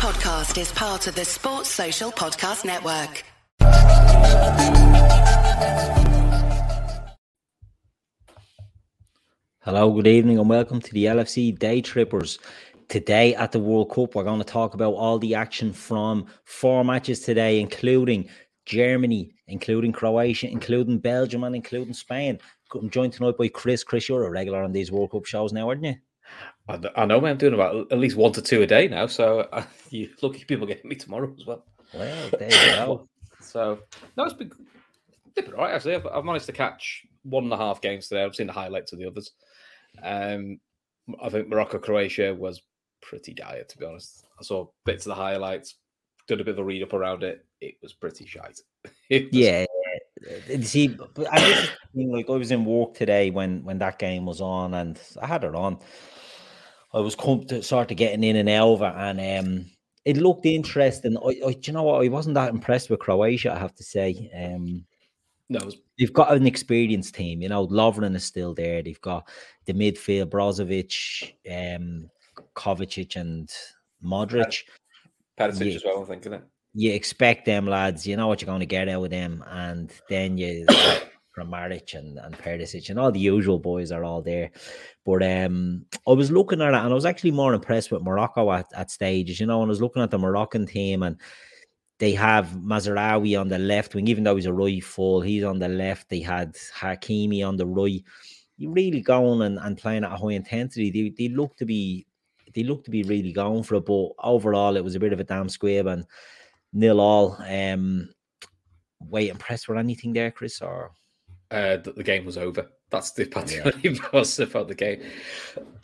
podcast is part of the Sports Social Podcast Network. Hello, good evening, and welcome to the LFC Daytrippers. Today at the World Cup, we're going to talk about all the action from four matches today, including Germany, including Croatia, including Belgium, and including Spain. I'm joined tonight by Chris. Chris, you're a regular on these World Cup shows now, aren't you? I, I know, man. I'm doing about at least one to two a day now. So uh, you lucky people getting me tomorrow as well. Well, there you go. so no, it's been, it's been all right actually. I've, I've, managed to catch one and a half games today. I've seen the highlights of the others. Um, I think Morocco Croatia was pretty dire to be honest. I saw bits of the highlights, did a bit of a read up around it. It was pretty shite. Was, yeah, see, I just like I was in work today when when that game was on, and I had it on. I was come to sort of getting in and over, and um, it looked interesting. I, I, you know what? I wasn't that impressed with Croatia. I have to say. Um, no, was... they've got an experienced team. You know, Lovren is still there. They've got the midfield: Brozovic, um, Kovacic, and Modric. Perisic yeah. as well. I think, isn't it? You expect them lads. You know what you're going to get out of them, and then you. From Modric and, and Perisic and all the usual boys are all there. But um, I was looking at it and I was actually more impressed with Morocco at, at stages, you know, and I was looking at the Moroccan team and they have Mazraoui on the left wing, even though he's a right full, he's on the left. They had Hakimi on the right. You really going and, and playing at a high intensity. They, they look to be they look to be really going for it, but overall it was a bit of a damn squib and nil all. Um wait, impressed with anything there, Chris? Or uh, that the game was over. That's the particularly yeah. positive about the game.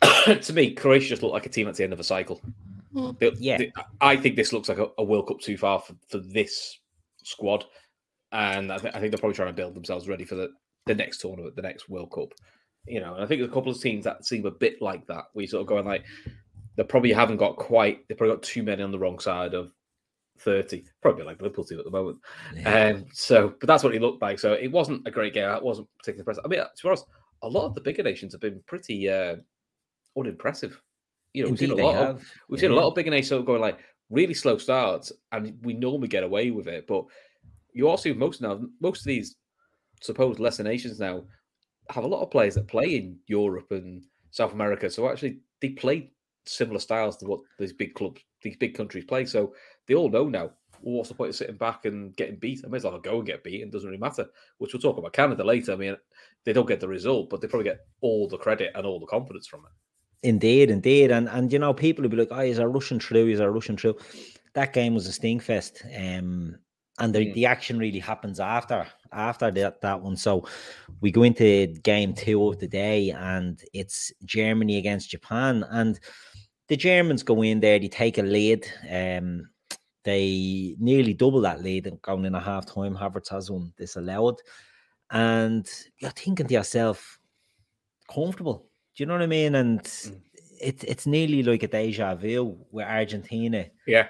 to me, Croatia just looked like a team at the end of a cycle. Mm. They, yeah, they, I think this looks like a, a, World Cup too far for, for this squad, and I, th- I, think they're probably trying to build themselves ready for the, the next tournament, the next World Cup. You know, and I think there's a couple of teams that seem a bit like that. We sort of going like they probably haven't got quite. They probably got too many on the wrong side of 30, probably like Liverpool team at the moment. Yeah. Um, so, but that's what he looked like. So it wasn't a great game. It wasn't particularly impressive. I mean, to be honest, a lot of the bigger nations have been pretty uh, unimpressive. You know, we've seen a lot of we've yeah. seen a lot of bigger nations going like really slow starts, and we normally get away with it. But you also most now most of these supposed lesser nations now have a lot of players that play in Europe and South America. So actually, they play similar styles to what these big clubs, these big countries play. So they all know now. Well, what's the point of sitting back and getting beat? I may as well go and get beat. It doesn't really matter. Which we'll talk about Canada later. I mean, they don't get the result, but they probably get all the credit and all the confidence from it. Indeed, indeed, and and you know, people will be like, "Oh, is our Russian true? Is our Russian true?" That game was a stinkfest, um, and the, mm. the action really happens after after that that one. So we go into game two of the day, and it's Germany against Japan, and the Germans go in there, they take a lead. Um, they nearly double that lead and going in a half time. Havertz has one disallowed. And you're thinking to yourself, comfortable. Do you know what I mean? And mm. it's it's nearly like a deja vu with Argentina. Yeah.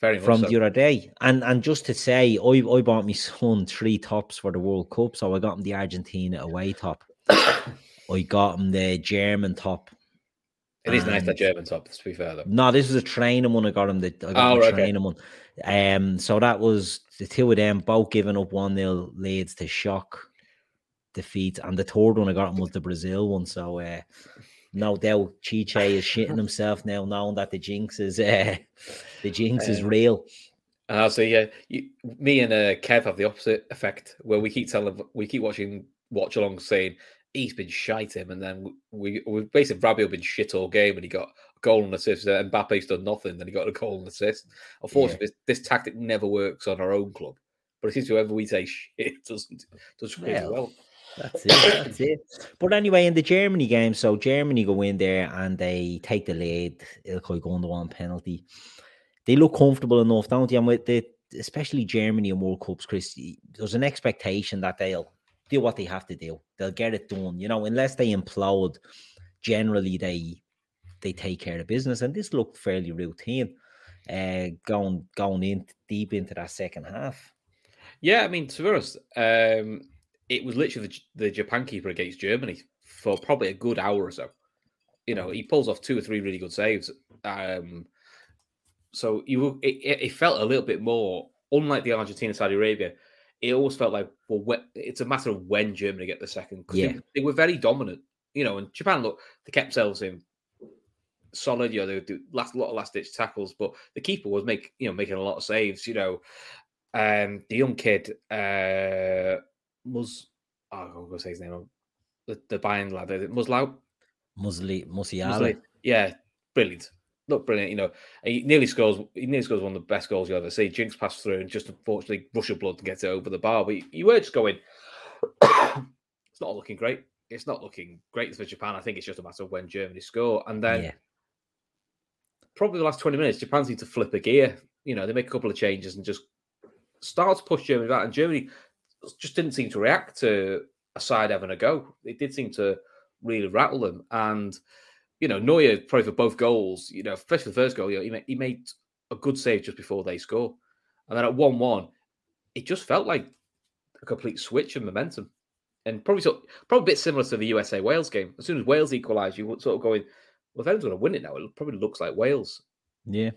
Very from so. the other day. And and just to say, I, I bought my son three tops for the World Cup. So I got him the Argentina away top. I got him the German top it is nice that German top. To be fair, though. No, this was a training one. I got him. The I got oh, training okay. one. Um, so that was the two of them both giving up one nil leads to shock defeat, and the third one I got him was the Brazil one. So uh, no doubt Tite is shitting himself now, knowing that the jinx is uh, the jinx um, is real. Uh, so yeah, you, me and uh, Kev have the opposite effect, where we keep telling, we keep watching watch along, saying he's been shite him, and then we we basically Rabiot been shit all game, and he got a goal and assist. And Mbappe's done nothing, then he got a goal and assist. Unfortunately, yeah. this, this, tactic never works on our own club, but it seems whoever we say shit doesn't does well. well. That's it. That's it. But anyway, in the Germany game, so Germany go in there and they take the lead. Ilkay Gundogan penalty. They look comfortable enough, don't they? And with the especially Germany and World Cups, Chris, there's an expectation that they'll do what they have to do. They'll get it done. You know, unless they implode, generally they they take care of business. And this looked fairly routine, uh, going going in deep into that second half. Yeah, I mean, to be honest, um, it was literally the, the Japan keeper against Germany for probably a good hour or so. You know, he pulls off two or three really good saves. Um, So you it, it felt a little bit more unlike the Argentina Saudi Arabia. It always felt like well, it's a matter of when Germany get the second. Yeah. They, they, were very dominant, you know. And Japan, look, they kept themselves in solid. You know, they would do last a lot of last ditch tackles, but the keeper was make you know making a lot of saves. You know, um, the young kid uh, was oh, I'm going to say his name. The the Bayern lad, Muslau. Musli Musiala. Yeah, brilliant. Look brilliant, you know. He nearly scores. He nearly scores one of the best goals you'll ever see. Jinx passed through and just unfortunately rush of blood to get it over the bar. But you, you were just going. it's not looking great. It's not looking great for Japan. I think it's just a matter of when Germany score, and then Yeah. probably the last twenty minutes, Japan seemed to flip a gear. You know, they make a couple of changes and just start to push Germany back, and Germany just didn't seem to react to a side having a go. It did seem to really rattle them, and you know, Neuer probably for both goals, you know, especially the first goal, you know, he made, he made a good save just before they score. And then at 1 1, it just felt like a complete switch of momentum. And probably so, probably a bit similar to the USA Wales game. As soon as Wales equalised, you were sort of going, well, if anyone's going to win it now, it probably looks like Wales. Yeah.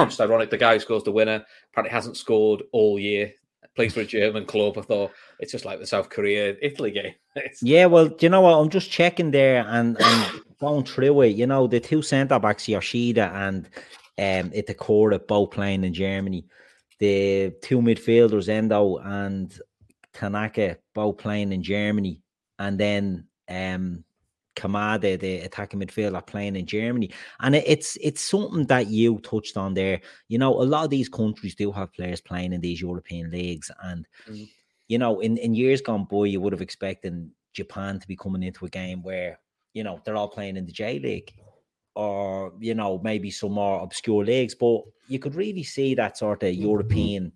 just ironic, the guy who scores the winner apparently hasn't scored all year, plays for a German club. I thought it's just like the South Korea Italy game. It's, Yeah, well, you know what? I'm just checking there and, and going through it. You know, the two centre backs, Yoshida and um Itakura, both playing in Germany. The two midfielders, Endo and Tanaka, both playing in Germany. And then um Kamada, the attacking midfielder, playing in Germany. And it's it's something that you touched on there. You know, a lot of these countries do have players playing in these European leagues. And Mhm. you know, in, in years gone by, you would have expected Japan to be coming into a game where, you know, they're all playing in the J League or, you know, maybe some more obscure leagues. But you could really see that sort of European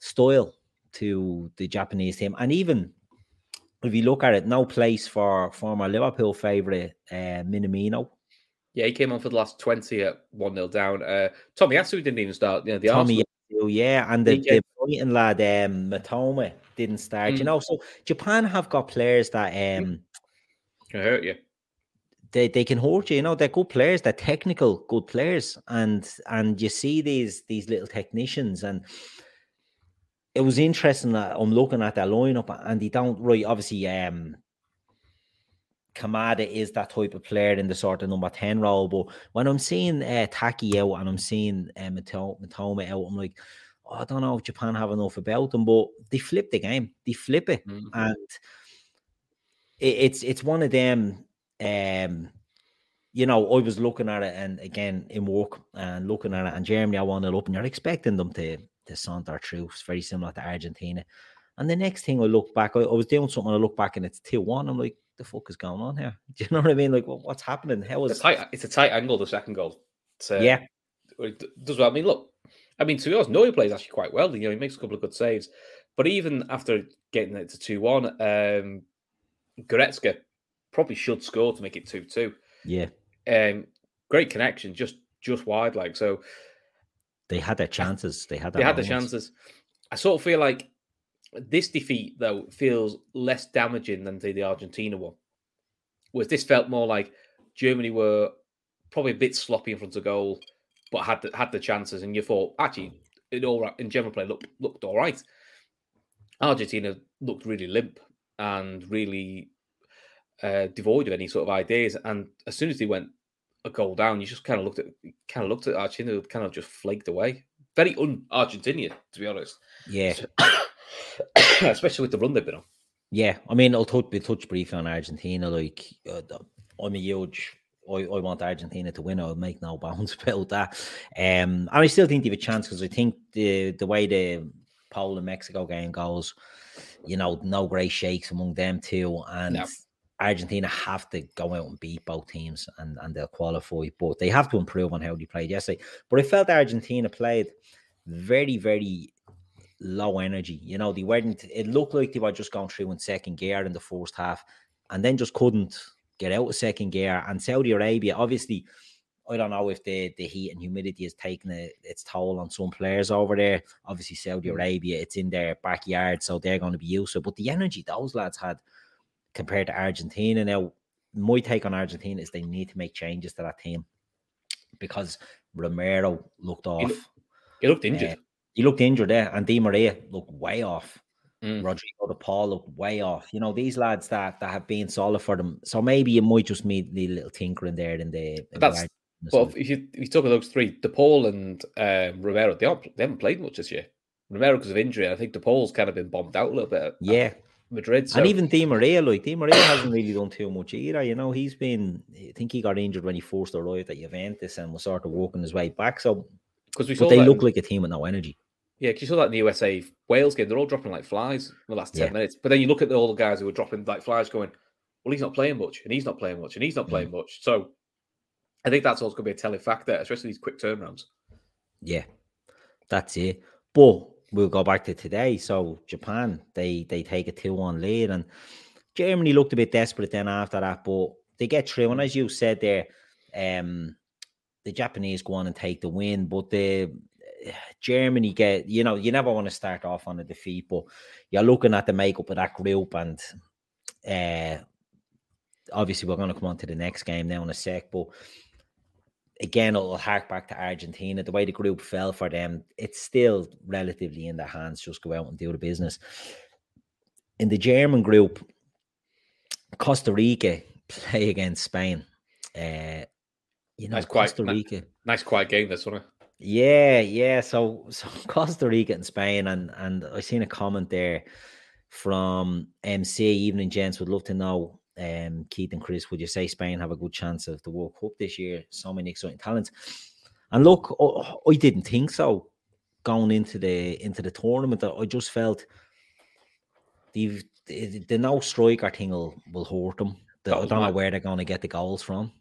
style to the Japanese team. And even if you look at it, no place for former Liverpool favourite uh, Minamino. yeah, he came on for the last 20 at 1 0 down. Uh, Tomiyasu didn't even start. You know, the Tommy, Yasu, yeah, and the, He the Brighton lad, um, Matoma, didn't start. You Mm. know, so Japan have got players that um can hurt you. they, they can hurt you. You know, they're good players. They're technical, good players, and and you see these these little technicians, and it was interesting that I'm looking at that lineup, and they don't right. Obviously, um, Kamada is that type of player in the sort of number ten role, but when I'm seeing uh, Taki out and I'm seeing uh, Mato- Matoma out, I'm like, oh, I don't know if Japan have enough about them, but they flip the game. They flip it Mhm. and it, it's it's one of them. Um, you know, I was looking at it, and again in work and looking at it, and Germany, I wanted up, and you're expecting them to to through. It's very similar to Argentina. And the next thing I look back, I, I was doing something. I look back, and it's two one. I'm like, the fuck is going on here? Do you know what I mean? Like, what, what's happening? How It's is a tight, it's a tight angle, the second goal. So, yeah, it does well. I mean, look, I mean, to be honest, Neuer plays actually quite well. You know, he makes a couple of good saves. But even after getting it to 2 1, um, Goretzka probably should score to make it 2 2. yeah? Um, great connection, just just wide. Like, so They had their chances. They had. they their had the chances. I sort of feel like this defeat, though, feels less damaging than the, the Argentina one. Whereas this felt more like Germany were probably a bit sloppy in front of goal, but had the, had the chances, and you thought actually in all right, in general play looked looked all right. Argentina looked really limp and really uh, devoid of any sort of ideas. And as soon as they went a goal down, you just kind of looked at kind of looked at Argentina, kind of just flaked away. Very un-Argentinian, to be honest. Yeah, Especially with the run they've been on. Yeah, I mean, I'll touch, we'll touch briefly on Argentina. Like, uh, I'm a huge. I, I want Argentina to win. I'll make no bounds about that. Um, and I still think they have a chance because I think the the way the Poland Mexico game goes, you know, no great shakes among them two, and No. Argentina have to go out and beat both teams, and and they'll qualify. But they have to improve on how they played yesterday. But I felt Argentina played very, very low energy. You know, they weren't. It looked like they were just going through in second gear in the first half, and then just couldn't get out of second gear. And Saudi Arabia, obviously, I don't know if the the heat and humidity is taking a, its toll on some players over there. Obviously, Saudi mm. Arabia, it's in their backyard, so they're going to be used to. it. But the energy those lads had compared to Argentina now. My take on Argentina is they need to make changes to that team because Romero looked off. He looked injured. Uh, he looked injured there, and Di Maria looked way off. Mm. Rodrigo de Paul looked way off. You know, these lads that that have been solid for them. So maybe you might just need a little tinkering there in the. In the That's- Argentina But if you if you talk of those three, De Paul and um, Romero, they, they haven't played much this year. Romero because of injury, and I think De Paul's kind of been bombed out a little bit. Yeah, Madrid. So and even Di Maria, like Di Maria hasn't really done too much either. You know, he's been. I think he got injured when he first arrived at Juventus and was sort of walking his way back. So, because we saw but they look in- like a team with no energy. Yeah, because you saw that in the USA Wales game. They're all dropping like flies in the last 10 Yeah. minutes. But then you look at all the guys who were dropping like flies going, well, he's not playing much, and he's not playing much, and he's not Mm. playing much. So I think that's also going to be a telling factor, especially these quick turnarounds. Yeah, that's it. But we'll go back to today. So Japan, they they take a two one lead, and Germany looked a bit desperate then after that, but they get through. And as you said there, um, the Japanese go on and take the win, but the Germany get you know you never want to start off on a defeat, but you're looking at the makeup of that group, and uh, obviously we're going to come on to the next game now in a sec, but again, it'll hark back to Argentina. The way the group fell for them, it's still relatively in their hands. Just go out and do the business. In the German group, Costa Rica play against Spain. Uh, you know, That's quite- Costa that- Rica. Nice quiet game, this one. Yeah, yeah. So, so Costa Rica and Spain, and and I seen a comment there from MC Evening Gents. Would love to know, um, Keith and Chris, would you say Spain have a good chance of the World Cup this year? So many exciting talents. And look, oh, I didn't think so going into the into the tournament. I just felt the the, no striker thing will, will hurt them. The- I don't know where they're going to get the goals from.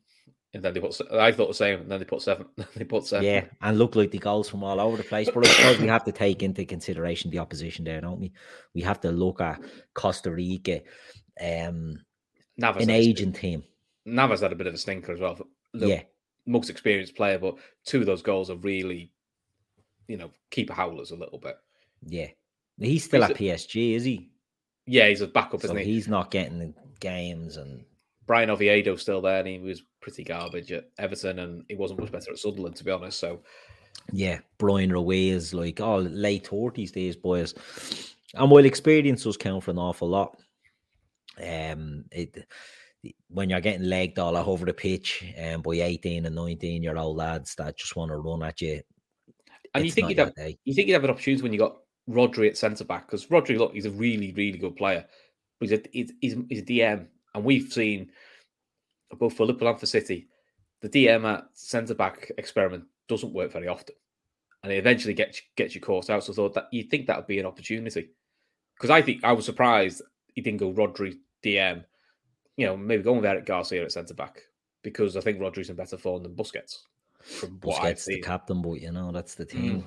And then they put, I thought the same, and then they put seven. they put seven. Yeah, and look like the goals from all over the place. But I suppose we have to take into consideration the opposition there, don't we? We have to look at Costa Rica, um, Navas, an a aging team. Navas had a bit of a stinker as well. The Yeah, most experienced player, but two of those goals are really, you know, keeper howlers a little bit. yeah. He's still He's at PSG, is he? Yeah, he's a backup, So isn't he? he's not getting the games, and Bryan Oviedo's still there, and he was pretty garbage at Everton, and he wasn't much better at Sunderland, to be honest. So yeah, Brian is like all late thirties, these boys. And while experience does count for an awful lot, um, it when you're getting legged all over the pitch, um, by eighteen and nineteen year old lads that just want to run at you, and you think you'd have day. you think you'd have an opportunity when you got Rodri at centre back because Rodri, look, he's a really really good player. But he's a he's, he's, he's a DM, and we've seen both for Liverpool and for City, the DM at centre back experiment doesn't work very often, and it eventually gets gets you caught out. So I thought that you think that would be an opportunity because I think I was surprised he didn't go Rodri DM. You know, maybe going with Eric Garcia at centre back because I think Rodri's in better form than Busquets. From what Busquets the captain, but you know that's the thing.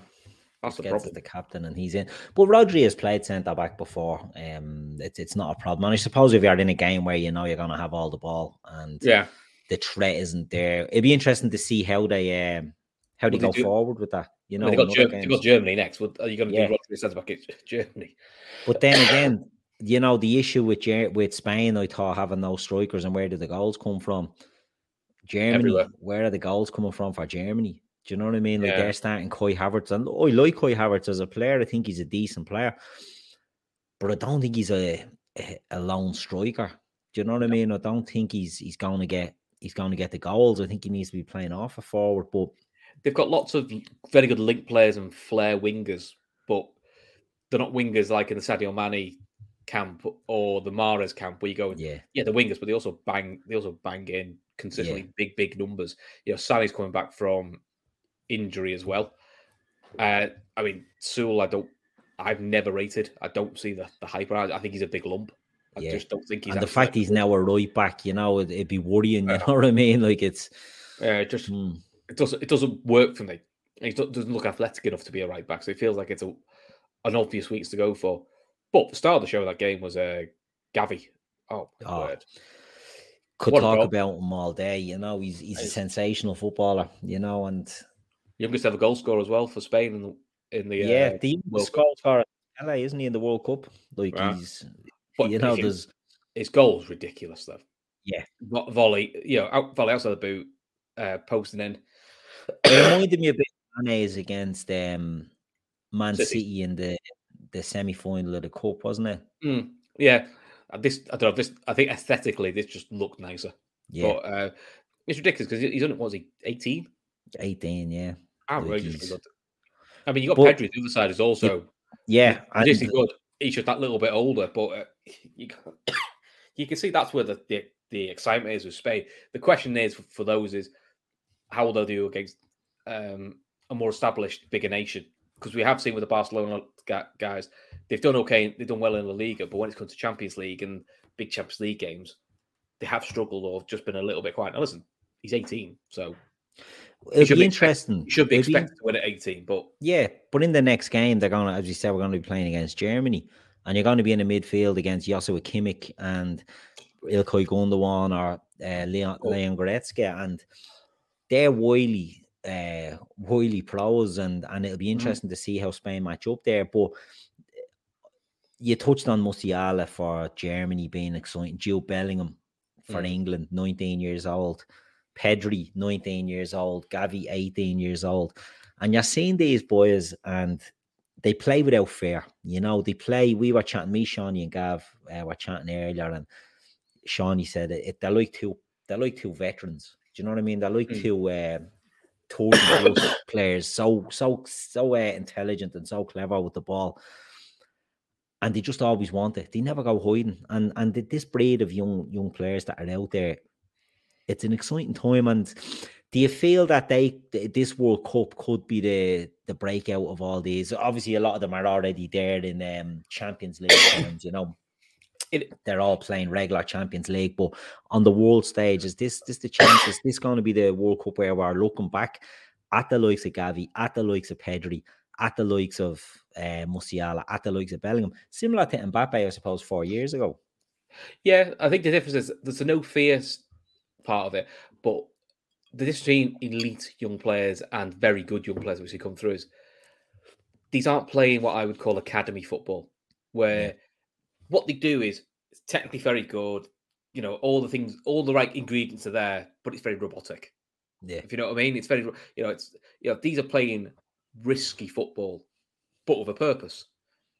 that's the Busquets is problem. the captain, and he's in. But Rodri has played centre back before. Um, it's it's not a problem. And I suppose if you're in a game where you know you're going to have all the ball and Yeah, the threat isn't there, it'd be interesting to see how they um how they Well, go do- forward with that. You know, they got, in Germ- they got Germany next. What are you going to Yeah. do? Rodri centre back Germany. But then again, you know, the issue with Ger- with Spain, I thought having no strikers and where did the goals come from? Germany, Everywhere. where are the goals coming from for Germany? Do you know what I mean? Like Yeah. they're starting Kai Havertz, and I like Kai Havertz as a player. I think he's a decent player, but I don't think he's a a, a lone striker. Do you know what I mean? I don't think he's he's going to get he's going to get the goals. I think he needs to be playing off a forward, but They've got lots of very good link players and flair wingers, but they're not wingers like in the Sadio Mane camp or the Mares camp where you go, yeah, yeah, the wingers, but they also bang, they also bang in consistently big, big numbers. You know, Sané's coming back from injury as well. Uh, I mean, Süle, I don't, I've never rated. I don't see the the hype. it. I think he's a big lump. I Yeah. just don't think he's. and the fact he's now a right back, you know, it, it'd be worrying. You Yeah. know what I mean? Like it's. uh, just hmm. it doesn't it doesn't work for me. He doesn't look athletic enough to be a right back, so it feels like it's a an obvious weeks to go for. But the start of the show, of that game was uh, Gavi. Oh, my Oh, word. could What talk about him all day. You know, he's he's a sensational footballer. You know, and youngest ever goal scorer as well for Spain in the in the yeah, uh, the World goal scorer, LA, isn't he in the World Cup? Like Wow. he's, but you know, his- there's his goal's ridiculous though. Yeah. Vo- volley, you know, out, volley outside the boot, uh, posting in. it reminded me a bit of Mane's against um, Man City. City. in the the semi final of the cup, wasn't it? Mm, yeah, Uh, this I don't know. This I think aesthetically this just looked nicer, Yeah, but uh, it's ridiculous because he's only what was he eighteen? eighteen. Yeah, Outrageously good. I mean, you got But- Pedri the other side is also yeah. and- ridiculously good. He's just that little bit older, but uh, you can, you can see that's where the, the the excitement is with Spain. The question is for, for those is how will they do against um, a more established bigger nation? Because we have seen with the Barcelona guys, they've done okay, they've done well in La Liga, but when it comes to Champions League and big Champions League games, they have struggled or just been a little bit quiet. Now listen, he's 18, so It'll should be be interesting. should be It'll expected to win at 18. But Yeah, but in the next game, they're going to, as you said, we're going to be playing against Germany, and you're going to be in the midfield against Joshua Kimmich and Ilkay Gundogan or uh, Leon, Oh. Leon Goretzka, and they're wily, uh, wily pros, and and it'll be Mhm. interesting to see how Spain match up there. But you touched on Musiala for Germany being exciting, Jude Bellingham for Mm. England, 19 years old. Pedri, 19 years old, Gavi, 18 years old. And you're seeing these boys and they play without fear. You know, they play. We were chatting, me, Shawnee, and Gav uh, were chatting earlier, and Shawnee said it, they're like two they're like two veterans. Do you know what I mean? They're like Mm. two uh, tour players, so so so uh, intelligent and so clever with the ball. And they just always want it. They never go hiding. And and this breed of young young players that are out there, it's an exciting time. And do you feel that they this World Cup could be the the breakout of all these? Obviously, a lot of them are already there in um, Champions League terms. You know, It- they're all playing regular Champions League. But on the world stage, is this this the chance? Is this going to be the World Cup where we're looking back at the likes of Gavi, at the likes of Pedri, at the likes of uh, Musiala, at the likes of Bellingham, similar to Mbappe, I suppose, four years ago. Yeah, I think the difference is there's a no fears part of it, but the difference between elite young players and very good young players, which we come through, is these aren't playing what I would call academy football, where Yeah. What they do is it's technically very good, you know, all the things, all the right ingredients are there, but it's very robotic. Yeah, If you know what I mean, it's very, you know, it's you know these are playing risky football, but with a purpose.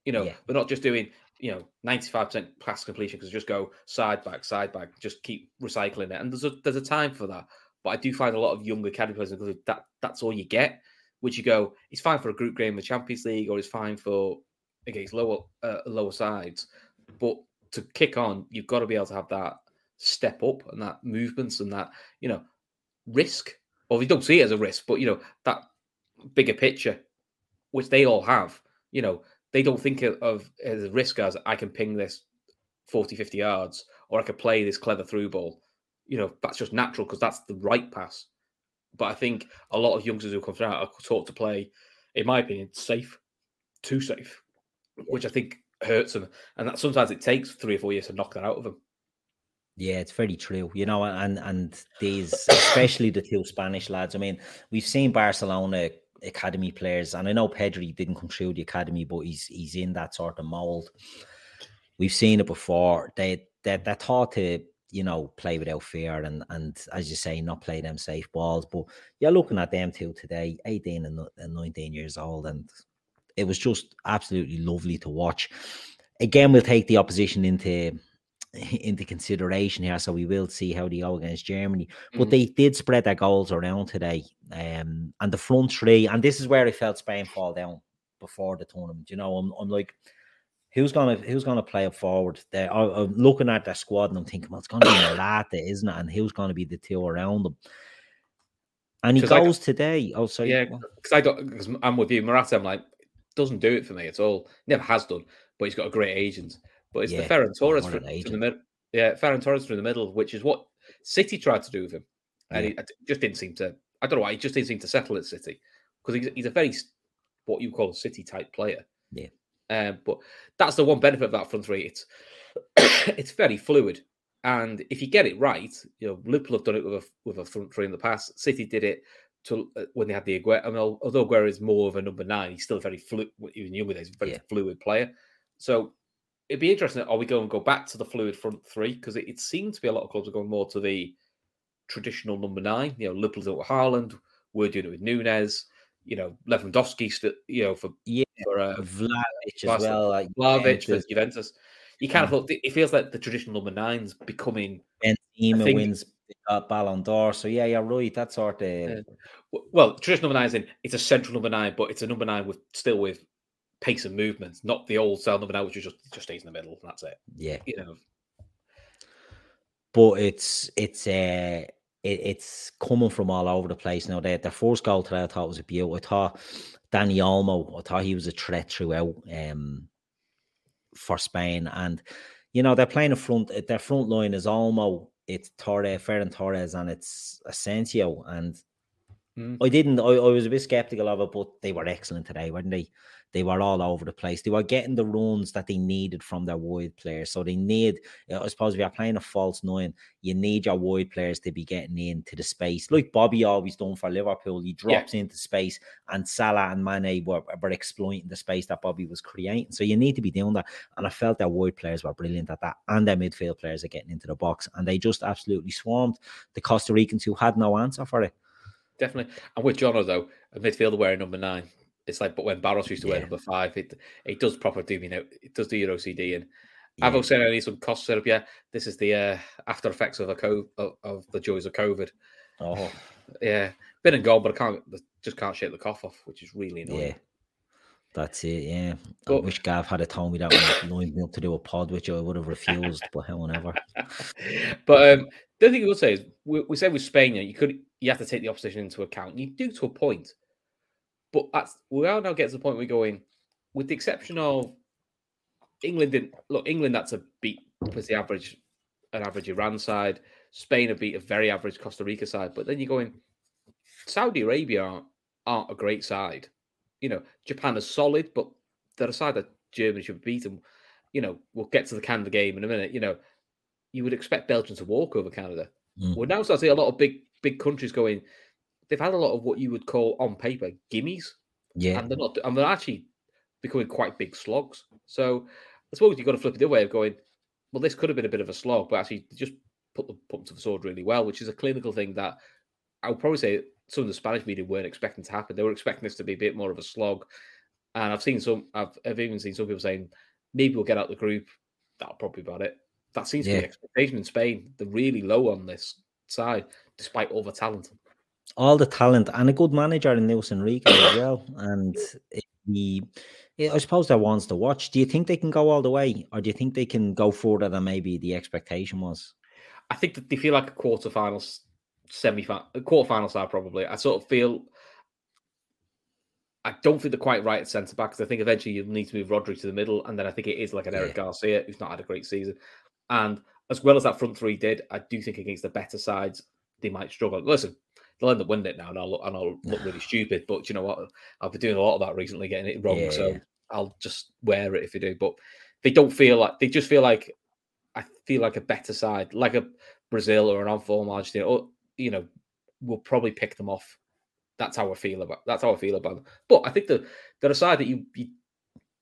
You know, Yeah. we're not just doing you know ninety five percent pass completion because just go side back, side back, just keep recycling it. And there's a there's a time for that. But I do find a lot of younger academy players because that that's all you get. Which you go, it's fine for a group game in the Champions League, or it's fine for against lower uh, lower sides. But to kick on, you've got to be able to have that step up and that movements and that you know risk. Or we don't see it as a risk, but you know that bigger picture, which they all have. You know they don't think of, as a risk as I can ping this 40, 50 yards, or I could play this clever through ball. You know that's just natural because that's the right pass. But I think a lot of youngsters who come through are taught to play, in my opinion, safe, too safe, which I think hurts them. And that sometimes it takes three or four years to knock that out of them. Yeah, it's very true. You know, and and these, especially the two Spanish lads. I mean, we've seen Barcelona academy players, and I know Pedri didn't come through the academy, but he's he's in that sort of mold. We've seen it before. They they they're taught to you know play without fear and and as you say, not play them safe balls. But you're looking at them two today, eighteen and, nineteen years old, and it was just absolutely lovely to watch. Again, we'll take the opposition into into consideration here, so we will see how they go against Germany. But Mhm. they did spread their goals around today, um, and the front three, and this is where I felt Spain fall down before the tournament. You know, I'm, I'm like, who's gonna who's gonna play up forward? There, I'm looking at their squad and I'm thinking, well, it's gonna be Morata, isn't it? And who's gonna be the two around them? And he 'Cause I today. Oh, sorry. Yeah, because I don't. Because I'm with you, Morata. I'm like, doesn't do it for me at all. Never has done, but he's got a great agent. But it's Yeah, the Ferran Torres through, the middle. Yeah, Ferran Torres through the middle, which is what City tried to do with him, and Yeah. he just didn't seem to. I don't know why he just didn't seem to settle at City because he's, he's a very what you call a City type player. Yeah. Um, but that's the one benefit of that front three. It's it's very fluid, and if you get it right, you know Liverpool have done it with a with a front three in the past. City did it to uh, when they had the Aguero. I mean, although Aguero is more of a number nine, he's still a very fluid. Even younger days, a very Yeah. fluid player. So it'd be interesting. Are we going to go back to the fluid front three? Because it, it seemed to be a lot of clubs are going more to the traditional number nine. You know, Liverpool did it with Haaland. We're doing it with Nunez. You know, Lewandowski, st- you know, for Yeah, for uh, Vlahovic as well. Like for Juventus, Juventus. You kind of thought it feels like the traditional number nine's becoming Benzema wins uh, Ballon d'Or. So yeah, you're right. That sort of Yeah. well, traditional number nine is in it's a central number nine, but it's a number nine with still with pace and movement, not the old style number nine, which just just stays in the middle and that's it. yeah. You know, but it's it's uh it, it's coming from all over the place now. Their, their first goal today, I thought was a beaut. I thought Dani Olmo, I thought he was a threat throughout um for Spain, and you know they're playing a front. Their front line is Olmo, it's Torres, Ferran Torres, and it's Asensio. And Mm. I didn't. I, I was a bit skeptical of it, but they were excellent today, weren't they? They were all over the place. They were getting the runs that they needed from their wide players. So they need, uh, I suppose, if you're playing a false nine, you need your wide players to be getting into the space, like Bobby always done for Liverpool. He Yeah. drops into space, and Salah and Mane were, were exploiting the space that Bobby was creating. So you need to be doing that. And I felt their wide players were brilliant at that, and their midfield players are getting into the box, and they just absolutely swarmed the Costa Ricans who had no answer for it. definitely. And with Jono though, a midfielder wearing number nine, it's like but when Barros used to wear number five, it it does proper do me Know It does do your OCD and Yeah. I've also said I need some cost setup. Yeah, this is the uh, after effects of a co- of, of the joys of COVID. Oh, Yeah, been and gone, but I can't just can't shake the cough off, which is really annoying. yeah. That's it, yeah. I But- wish Gav had told me that when he lined me up to do a pod, which I would have refused, but however. but um, the other thing I would say is we, we said with Spain, you, know, you could you have to take the opposition into account. You do to a point, but that's, we are now getting to the point we're going, with the exception of England. Didn't look England. That's a beat the average an average Iran side. Spain have beat a very average Costa Rica side. But then you're going, Saudi Arabia aren't, aren't a great side. You know, Japan is solid, but they're a side that Germany should beat them. You know, we'll get to the Canada game in a minute. You know, you would expect Belgium to walk over Canada. Mm. We're now starting to see a lot of big, big countries going. They've had a lot of what you would call on paper gimmies, Yeah, and they're not. And they're actually becoming quite big slogs. So I suppose you've got to flip it the other way of going. Well, this could have been a bit of a slog, but actually just put the them to the sword really well, which is a clinical thing that I would probably say some of the Spanish media weren't expecting to happen. They were expecting this to be a bit more of a slog. And I've seen some. I've, I've even seen some people saying maybe we'll get out the group. That'll probably about it. That seems to be the expectation in Spain. They're really low on this side, despite all the talent. All the talent and a good manager in Luis Enrique as well. And he, I suppose they're ones to watch. Do you think they can go all the way, or do you think they can go further than maybe the expectation was? I think that they feel like a quarterfinal, semi quarterfinal side probably. I sort of feel. I don't think they're quite right at centre back because I think eventually you'll need to move Rodri to the middle, and then I think it is like an Eric Garcia who's not had a great season. And as well as that front three did, I do think against the better sides they might struggle. Listen, they'll end up winning it now, and I'll look, and I'll look really stupid. But you know what? I've been doing a lot of that recently, getting it wrong. Yeah, so yeah. I'll just wear it if they do. But they don't feel like they just feel like I feel like a better side, like a Brazil or an on form Argentina, or you know, we'll probably pick them off. That's how I feel about. That's how I feel about them. But I think the they're a side that you, you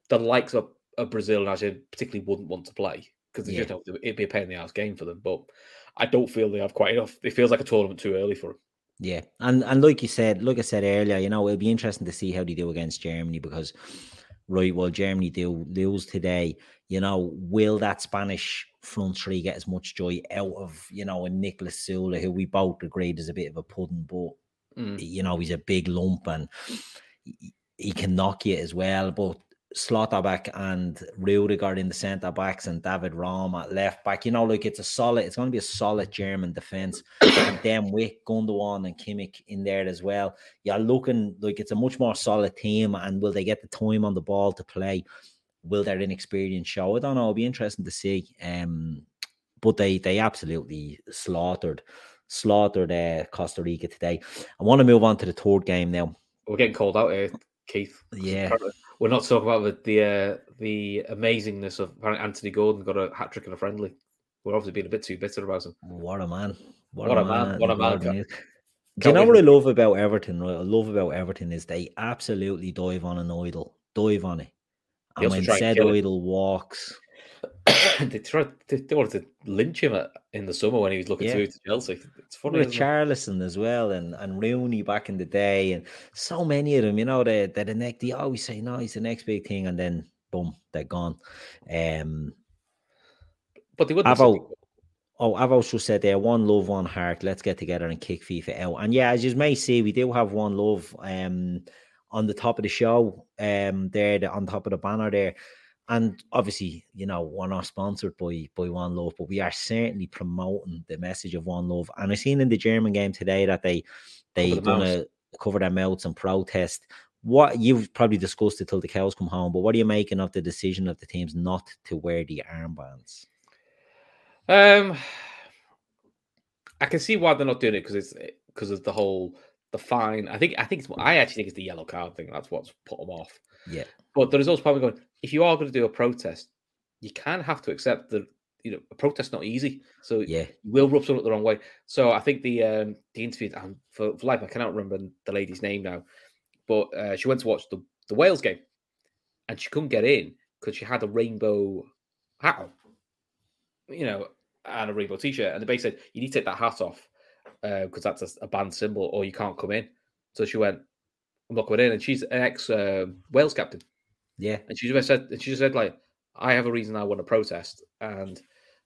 the likes of, of Brazil and Argentina particularly wouldn't want to play because they just Yeah. don't. It'd be a pain in the ass game for them. But I don't feel they have quite enough. It feels like a tournament too early for them. Yeah, and and like you said, like I said earlier, you know, it'll be interesting to see how they do against Germany because, right, well, Germany do lose today. You know, will that Spanish front three get as much joy out of you know a Niklas Süle, who we both agreed is a bit of a pudding, but Mm. you know he's a big lump and he, he can knock you as well. But Schlotterbeck and Rudiger in the centre backs and David Raum at left back, you know, like it's a solid, it's going to be a solid German defense. and then with Gundogan and Kimmich in there as well, you're looking like it's a much more solid team. And will they get the time on the ball to play? Will their inexperience show? I don't know. It'll be interesting to see. Um, but they they absolutely slaughtered slaughtered uh, Costa Rica today. I want to move on to the third game now. We're getting called out here, Keith. Yeah. We're not talking about the the, uh, the amazingness of apparently Anthony Gordon got a hat trick and a friendly. We're obviously being a bit too bitter about him. What a man! What a man, what a man. Is. Do you know what I love about Everton? Right, I love about Everton is they absolutely dive on an idol, dive on it, and when said kill it. idol walks, they tried they, they wanted to lynch him at, in the summer when he was looking Yeah. to move to Chelsea. It's funny. With isn't it? Charlison as well, and, and Rooney back in the day, and so many of them, you know, they they're the next. They always say, "No, he's the next big thing," and then boom, they're gone. Um, But they wouldn't. Avo, oh, I've also said there, one love, one heart. Let's get together and kick FIFA out. And yeah, as you may see, we do have one love um on the top of the show, um, there, the, on top of the banner there. And obviously, you know, we're not sponsored by by One Love, but we are certainly promoting the message of One Love. And I seen in the German game today that they they Cover the done mouths. a cover their mouths and protest. What you've probably discussed it till the cows come home, but what are you making of the decision of the teams not to wear the armbands? Um, I can see why they're not doing it because it's because of the whole the fine. I think I think it's I actually think it's the yellow card thing. That's what's put them off. Yeah. But there is also probably going. If you are going to do a protest, you can have to accept that you know a protest not easy. So Yeah. you will rub someone up the wrong way. So I think the um the interview um, for, for life I cannot remember the lady's name now, but uh, she went to watch the the Wales game, and she couldn't get in because she had a rainbow hat on, you know, and a rainbow t-shirt. And the base said you need to take that hat off because that's a, a banned symbol, or you can't come in. So she went, "I'm not going in," and she's an ex um Wales captain. Yeah. And she just said, and she just said, like, I have a reason I want to protest, and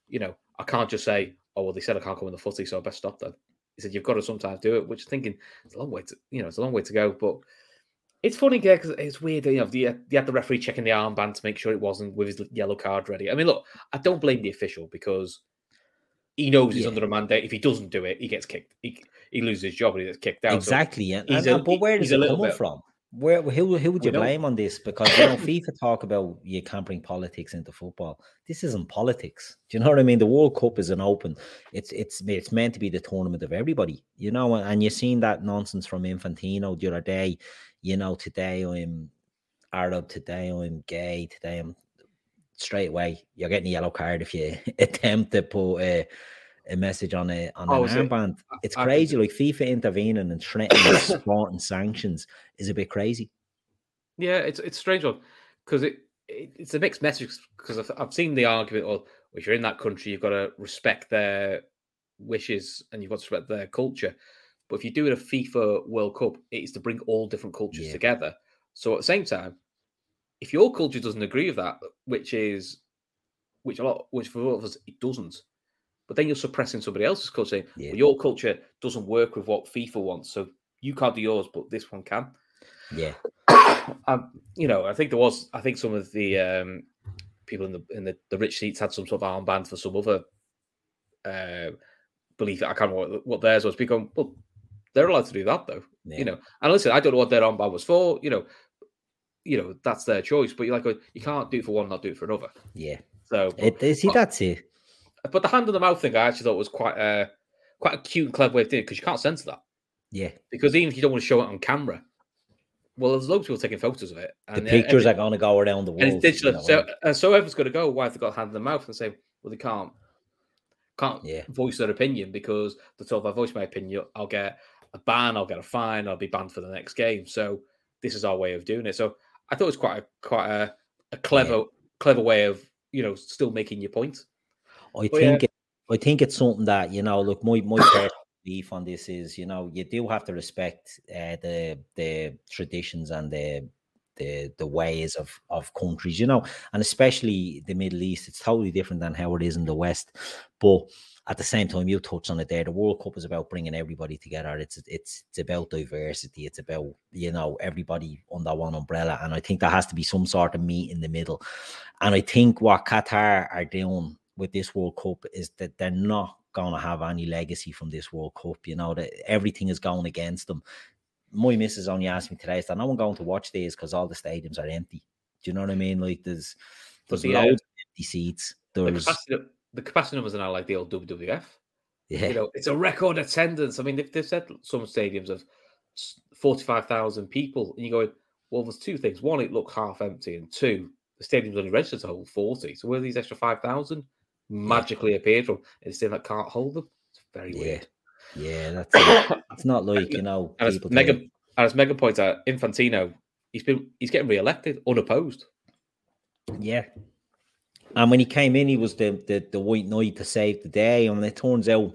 you know, I can't just say, oh well, they said I can't come in the footy, so I best stop then. He said you've got to sometimes do it, which thinking it's a long way to, you know, it's a long way to go, but it's funny, yeah, because it's weird. You know, you had the referee checking the armband to make sure it wasn't with his yellow card ready. I mean, look, I don't blame the official because he knows he's Yeah. under a mandate. If he doesn't do it, he gets kicked. He, he loses his job and he gets kicked out. So Exactly. He's and- a- but where does it come bit- from? Where who who would you blame on this? Because you know, FIFA talk about you can't bring politics into football. This isn't politics. Do you know what I mean? The World Cup is an open. It's it's it's meant to be the tournament of everybody. You know, and you've seen that nonsense from Infantino the other day. You know, today I'm Arab, today I'm gay, today I'm straight away. You're getting a yellow card if you attempt to put a, a message on a on Oh, an is it? armband. It's I- I crazy. Like FIFA intervening and threatening sport and sanctions is a bit crazy. Yeah, it's it's strange one because it, it it's a mixed message because I've, I've seen the argument. Well, if you're in that country, you've got to respect their wishes and you've got to respect their culture. But if you do it a FIFA World Cup, it is to bring all different cultures Yeah. together. So at the same time, if your culture doesn't agree with that, which is which a lot, which for a lot of us it doesn't, but then you're suppressing somebody else's culture. Saying, Yeah. well, your culture doesn't work with what FIFA wants, so you can't do yours, but this one can Yeah, um, you know, I think there was. I think some of the um, people in the in the, the rich seats had some sort of armband for some other uh, belief. I can't remember what, what theirs was. Because well, they're allowed to do that though. yeah. You know, and listen, I don't know what their armband was for. You know, you know that's their choice. But you're like, you can't do it for one, not do it for another. yeah. So, It, it- see, Oh. that's it. but the hand on the mouth thing, I actually thought was quite a quite a cute and clever way of doing it because you can't censor that. Yeah, Because even if you don't want to show it on camera, well, there's loads of people taking photos of it. the and, uh, pictures every- are going to go around the world. and it's digital. you know, so, and- uh, so everyone's going to go. Why have they got a hand in the mouth and say, well, they can't can't Yeah. voice their opinion because they told if I voice my opinion, I'll get a ban, I'll get a fine, I'll be banned for the next game. So this is our way of doing it. So I thought it was quite a quite a, a clever clever way of you know still making your point. I yeah. think it, I think it's something that you know. Look, my my personal belief on this is you know you do have to respect uh, the the traditions and the the the ways of of countries, you know, and especially the Middle East. It's totally different than how it is in the West, but. At the same time, you touched on it there. The World Cup is about bringing everybody together. It's it's it's about diversity. It's about you know everybody under one umbrella, and I think there has to be some sort of meet in the middle. And I think what Qatar are doing with this World Cup is that they're not going to have any legacy from this World Cup. You know, that everything is going against them. My missus only asked me today, is there no one going to watch these because all the stadiums are empty? Do you know what I mean? Like there's there's the, loads of empty seats. The There's capacity, the capacity numbers are now like the old WWF. yeah, You know, it's a record attendance. I mean, they've, they've said some stadiums of forty five thousand people, and you go, well, there's two things. One, it looked half empty, and two, the stadium's only registered to hold forty. So where these extra five thousand magically appeared from? It's saying that can't hold them. It's very Yeah. weird. yeah. That's it. it's not like you know And as. Mega, and as Mega points out, Infantino, he's been he's getting re-elected unopposed. yeah, And when he came in, he was the, the the white knight to save the day. And it turns out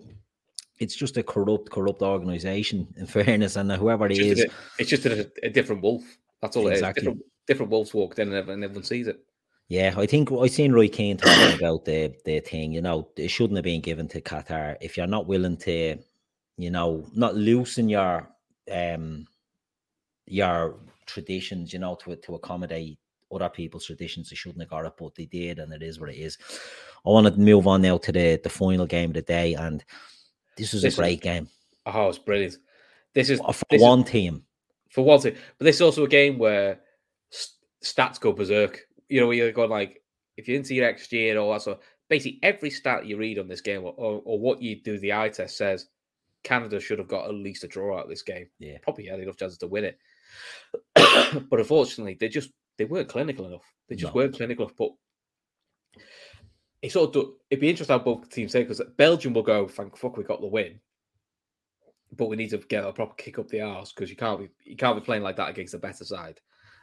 it's just a corrupt, corrupt organization. In fairness, and whoever it It's is, a, it's just a, a different wolf. That's all Exactly. it is. Different, different wolves walked in and everyone, and everyone sees it. Yeah, I think I seen Roy Keane talking about the the thing. You know, it shouldn't have been given to Qatar if you're not willing to, you know, not loosen your um your traditions. You know, to to accommodate other people's traditions. They shouldn't have got it, but they did, and it is what it is. I want to move on now to the the final game of the day, and this was This a is- great game Oh, it's brilliant. This is for this is- one team. for one team, But this is also a game where st- stats go berserk. You know, you're going like, if you're into your XG and all that sort basically every stat you read on this game or, or, or what you do the eye test says Canada should have got at least a draw out of this game. Yeah. Probably had enough chances to win it. but unfortunately, they just they weren't clinical enough. They just No. weren't clinical enough. But it sort of it'd be interesting how both teams say because Belgium will go, thank fuck we got the win. But we need to get a proper kick up the arse because you can't be you can't be playing like that against a better side.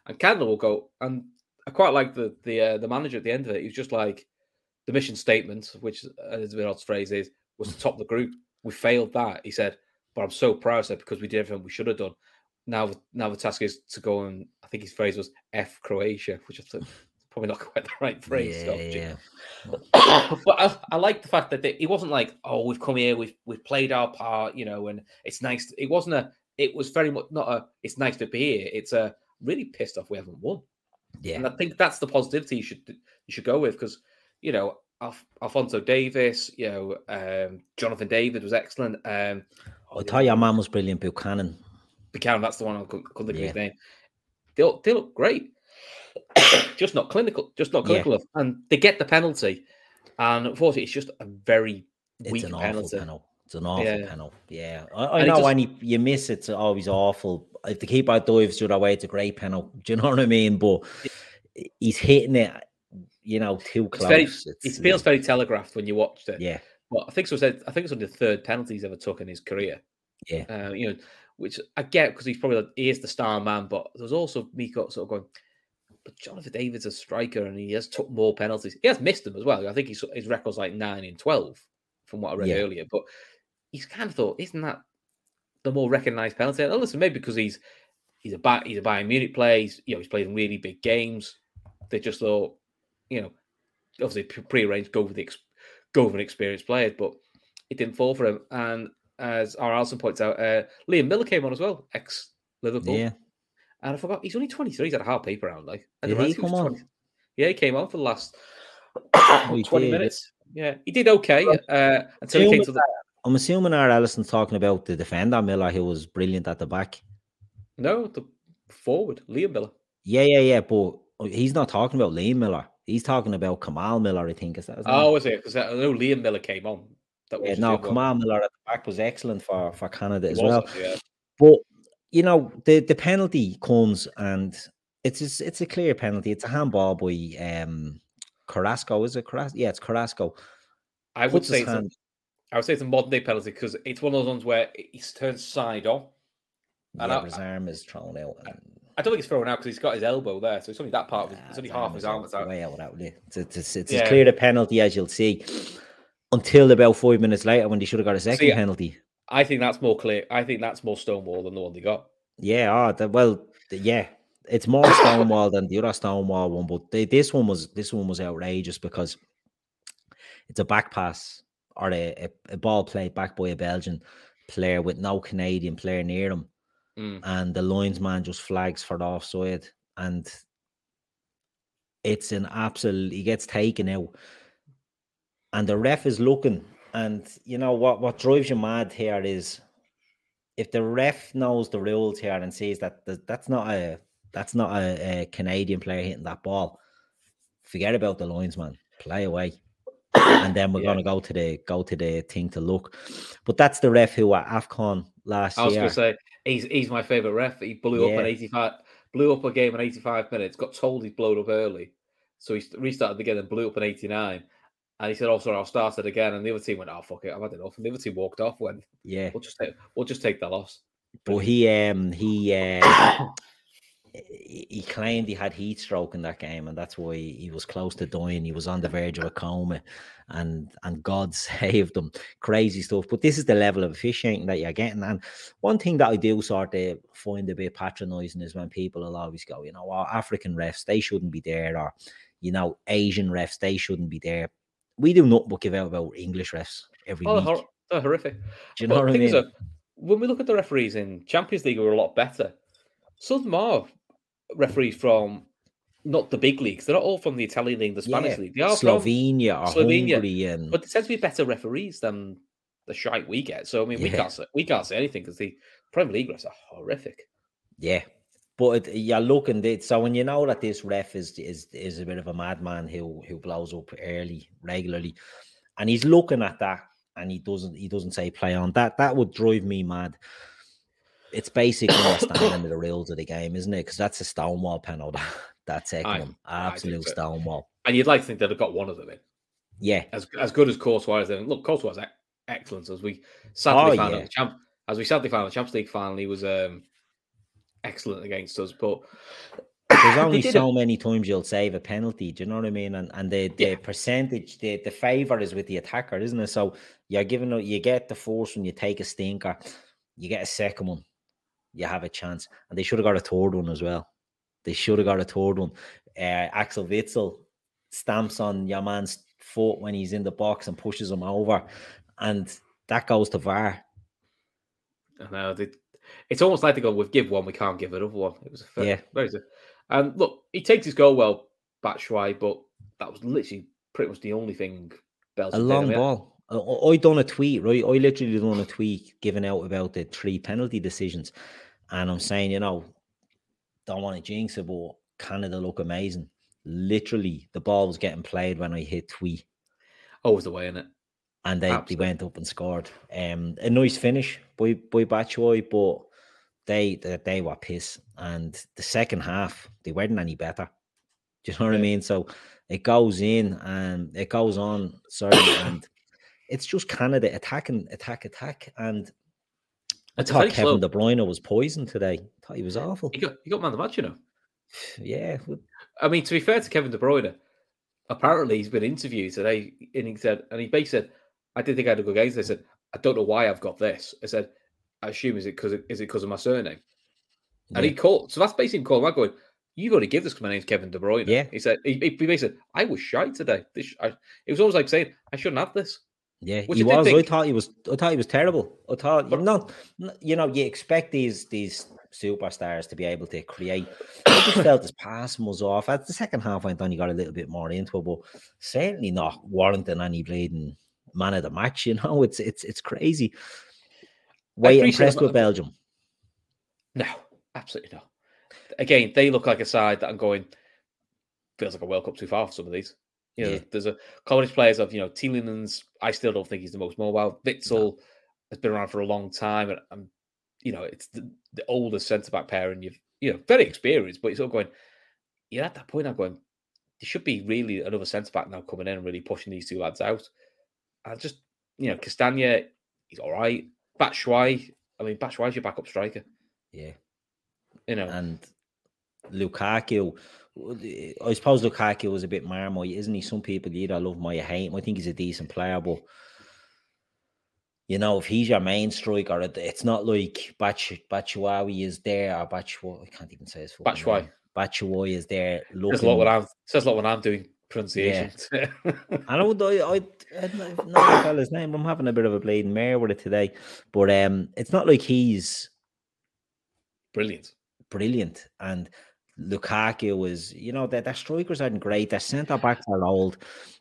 And Canada will go, and I quite like the the uh, the manager at the end of it. He was just like the mission statement, which uh, is a bit odd phrase is, was to top the group. We failed that. He said, but I'm so proud of it because we did everything we should have done. Now, now the task is to go and I think his phrase was F Croatia, which I thought probably not quite the right phrase. Yeah, yeah. but I, I like the fact that they, it wasn't like, oh, we've come here, we've we've played our part, you know, and it's nice. It wasn't a. It was very much not a. It's nice to be here. It's a really pissed off we haven't won, yeah. and I think that's the positivity you should you should go with because you know Alf, Alphonso Davies, you know, um, Jonathan David was excellent. Um, I thought your man was brilliant, Buchanan. Buchanan, that's the one I couldn't, couldn't think of his name. They, all- they look great, just not clinical, just not Yeah. clinical enough, and they get the penalty. And unfortunately, it's just a very It's weak an awful penalty. penalty. It's an awful Yeah. penalty. Yeah, I, I know just- when you, you miss it, it's always awful. If the keeper dives the other way, it's a great penalty. Do you know what I mean? But he's hitting it, you know, too close. very- It feels very telegraphed when you watched it. yeah, Well, I think so. Said I think it's only the third penalty he's ever took in his career. Yeah. uh, you know, which I get because he's probably he is the star man, but there's also me got sort of going. But Jonathan David's a striker, and he has took more penalties. He has missed them as well. I think his his record's like nine in twelve, from what I read Yeah. earlier. But he's kind of thought, isn't that the more recognised penalty? And listen, maybe because he's he's a he's a Bayern Munich player. He's you know he's played in really big games. They just thought, you know, obviously pre-arranged, go with the ex- go with an experienced player, but it didn't fall for him. And as our Alison points out, uh, Liam Millar came on as well, ex Liverpool. yeah. And I forgot he's only 23. He's had a hard paper round. Like, I Did he come on? 20. Yeah, he came on for the last he 20 did, minutes. Yeah, he did okay uh, until he came to the. I'm assuming our Allison's talking about the defender Miller, who was brilliant at the back. No, the forward, Liam Millar. Yeah, yeah, yeah. But he's not talking about Liam Millar. He's talking about Kamal Miller. I think is that. his name? Oh, was it? Because I know Liam Millar came on. That was yeah, no. Kamal Miller at the back was excellent for for Canada as well. Yeah. But you know, the the penalty comes and it's just, it's a clear penalty. It's a handball by um Carrasco. Is it Carrasco? Yeah, it's Carrasco. I would Puts say it's a, hand. I would say it's a modern day penalty because it's one of those ones where he's turned side on. And Yeah, I- his arm is thrown out. And, I don't think it's thrown out because he's got his elbow there, so it's only that part of his, Nah, it's only half his arm that's out. Way out it. It's, it's, it's, it's Yeah. as clear a penalty as you'll see until about five minutes later when they should have got a second See, penalty. I think that's more clear. I think that's more Stonewall than the one they got. Yeah, oh, the, well, the- yeah, it's more Stonewall than the other Stonewall one, but they, this one was this one was outrageous because it's a back pass or a, a, a ball played back by a Belgian player with no Canadian player near him, Mm. and the linesman just flags for the offside, and it's an absolute. He gets taken out, and the ref is looking, and you know what? What drives you mad here is if the ref knows the rules here and sees that th- that's not a that's not a, a Canadian player hitting that ball, forget about the linesman. Play away. And then we're Yeah. gonna go to the go to the thing to look. But that's the ref who at AFCON last I was going to say he's he's my favorite ref. He blew up an eighty-five, blew up a game in eighty-five minutes. Got told he's blown up early, so he st- restarted again and blew up an eighty-nine. And he said, "Oh, sorry, I'll start it again." And the other team went, "Oh, fuck it, I've had enough." And the other team walked off. Went, yeah. "We'll just take, we'll just take the loss." But he um he uh, he claimed he had heat stroke in that game, and that's why he was close to dying. He was on the verge of a coma, and and God saved him. Crazy stuff. But this is the level of officiating that you're getting. And one thing that I do sort of find a bit patronising is when people will always go, you know, well, African refs they shouldn't be there, or you know, Asian refs they shouldn't be there. We do not but give out about English refs every Oh, week. hor- they're horrific. do you know But what I mean? uh, when we look at the referees in Champions League, we're a lot better. Some of them are referees from not the big leagues. They're not all from the Italian league, the Spanish Yeah, league. They are Slovenia or Slovenia, Hungary and but they tend to be better referees than the shite we get. So I mean, we can't say, we can't say anything because the Premier League refs are horrific. Yeah, but it, you're looking at so when you know that this ref is is is a bit of a madman who who blows up early regularly, and he's looking at that and he doesn't he doesn't say play on that that would drive me mad. It's basically standing understanding the rules of the game, isn't it? Because that's a stonewall penalty. That's taking I- them absolute so. stonewall. And you'd like to think they'd have got one of them in Yeah, as as good as Courtois is. Then look, Courtois excellent as we sadly Oh, found yeah. out the champ as we sadly found out the Champions League final. He was um, excellent against us, but there's only so many times you'll save a penalty. Do you know what I mean? And and the, the Yeah. percentage, the the favor is with the attacker, isn't it? So you're giving you get the force when you take a stinker, you get a second one, you have a chance, and they should have got a third one as well. They should have got a third one. Uh, Axel Witsel stamps on your man's foot when he's in the box and pushes him over, and that goes to VAR. I know they, it's almost like they go, "We've give one, we can't give another one." It was a fair, Yeah. very good. And look, he takes his goal well, Batshuayi, but that was literally pretty much the only thing. Belgium a long ball. I, I done a tweet, right? I literally done a tweet giving out about the three penalty decisions, and I'm saying, you know, don't want to jinx it, but Canada look amazing. Literally, the ball was getting played when I hit tweet, Always the way in it. and they, they went up and scored. Um, a nice finish by by Batshuayi, but they, they they were piss. And the second half, they weren't any better. Do you know what I mean? So it goes in and it goes on. Sorry, and it's just Canada attacking, attack, attack. And I It's thought Kevin slow. De Bruyne was poisoned today. thought he was awful. He got he got man the match, you know. Yeah, I mean, to be fair to Kevin De Bruyne, apparently he's been interviewed today, and he said, and he basically said, "I didn't think I had a good game." They said, "I don't know why I've got this." I said, "I assume is it because is it because of my surname?" And he called, so that's basically him calling. I'm going, "You've got to give this because my name's Kevin De Bruyne." Yeah. he said. He, he basically said, "I was shy today. This, I, it was almost like saying I shouldn't have this." Yeah, Which he I was. I thought he was. I thought he was terrible. I thought But- not. You know, you expect these these superstars to be able to create. I just felt his passing was off. As the second half went on, he got a little bit more into it, but certainly not warranting any bleeding man of the match. You know, it's it's it's crazy. Way impressed with Belgium. No, absolutely not. Again, they look like a side that I'm going feels like a World Cup too far for some of these. You know, Yeah. there's a college players of you know Tielemans. I still don't think he's the most mobile. Witsel has been around for a long time, and I'm, you know, it's the, the oldest centre back pair, and you've you know very experienced, but you're sort of going. You're at that point. I'm going. There should be really another centre back now coming in and really pushing these two lads out. I just you know Castagna, he's all right. Batshuayi, I mean Batshuayi's your backup striker. Yeah, You know, and Lukaku. I suppose Lukaku was a bit marmite, isn't he? Some people either love him or hate him. I think he's a decent player, but you know, if he's your main striker, it, it's not like Bach is there or. I can't even say his name. Batshuayi is there Says a lot when I'm says a lot when I'm doing pronunciation. I know I, I, I don't know the fella's name. I'm having a bit of a bleeding mare with it today, but um, it's not like he's Brilliant. brilliant. And Lukaku was, you know, their, their strikers aren't great. Their centre backs are old.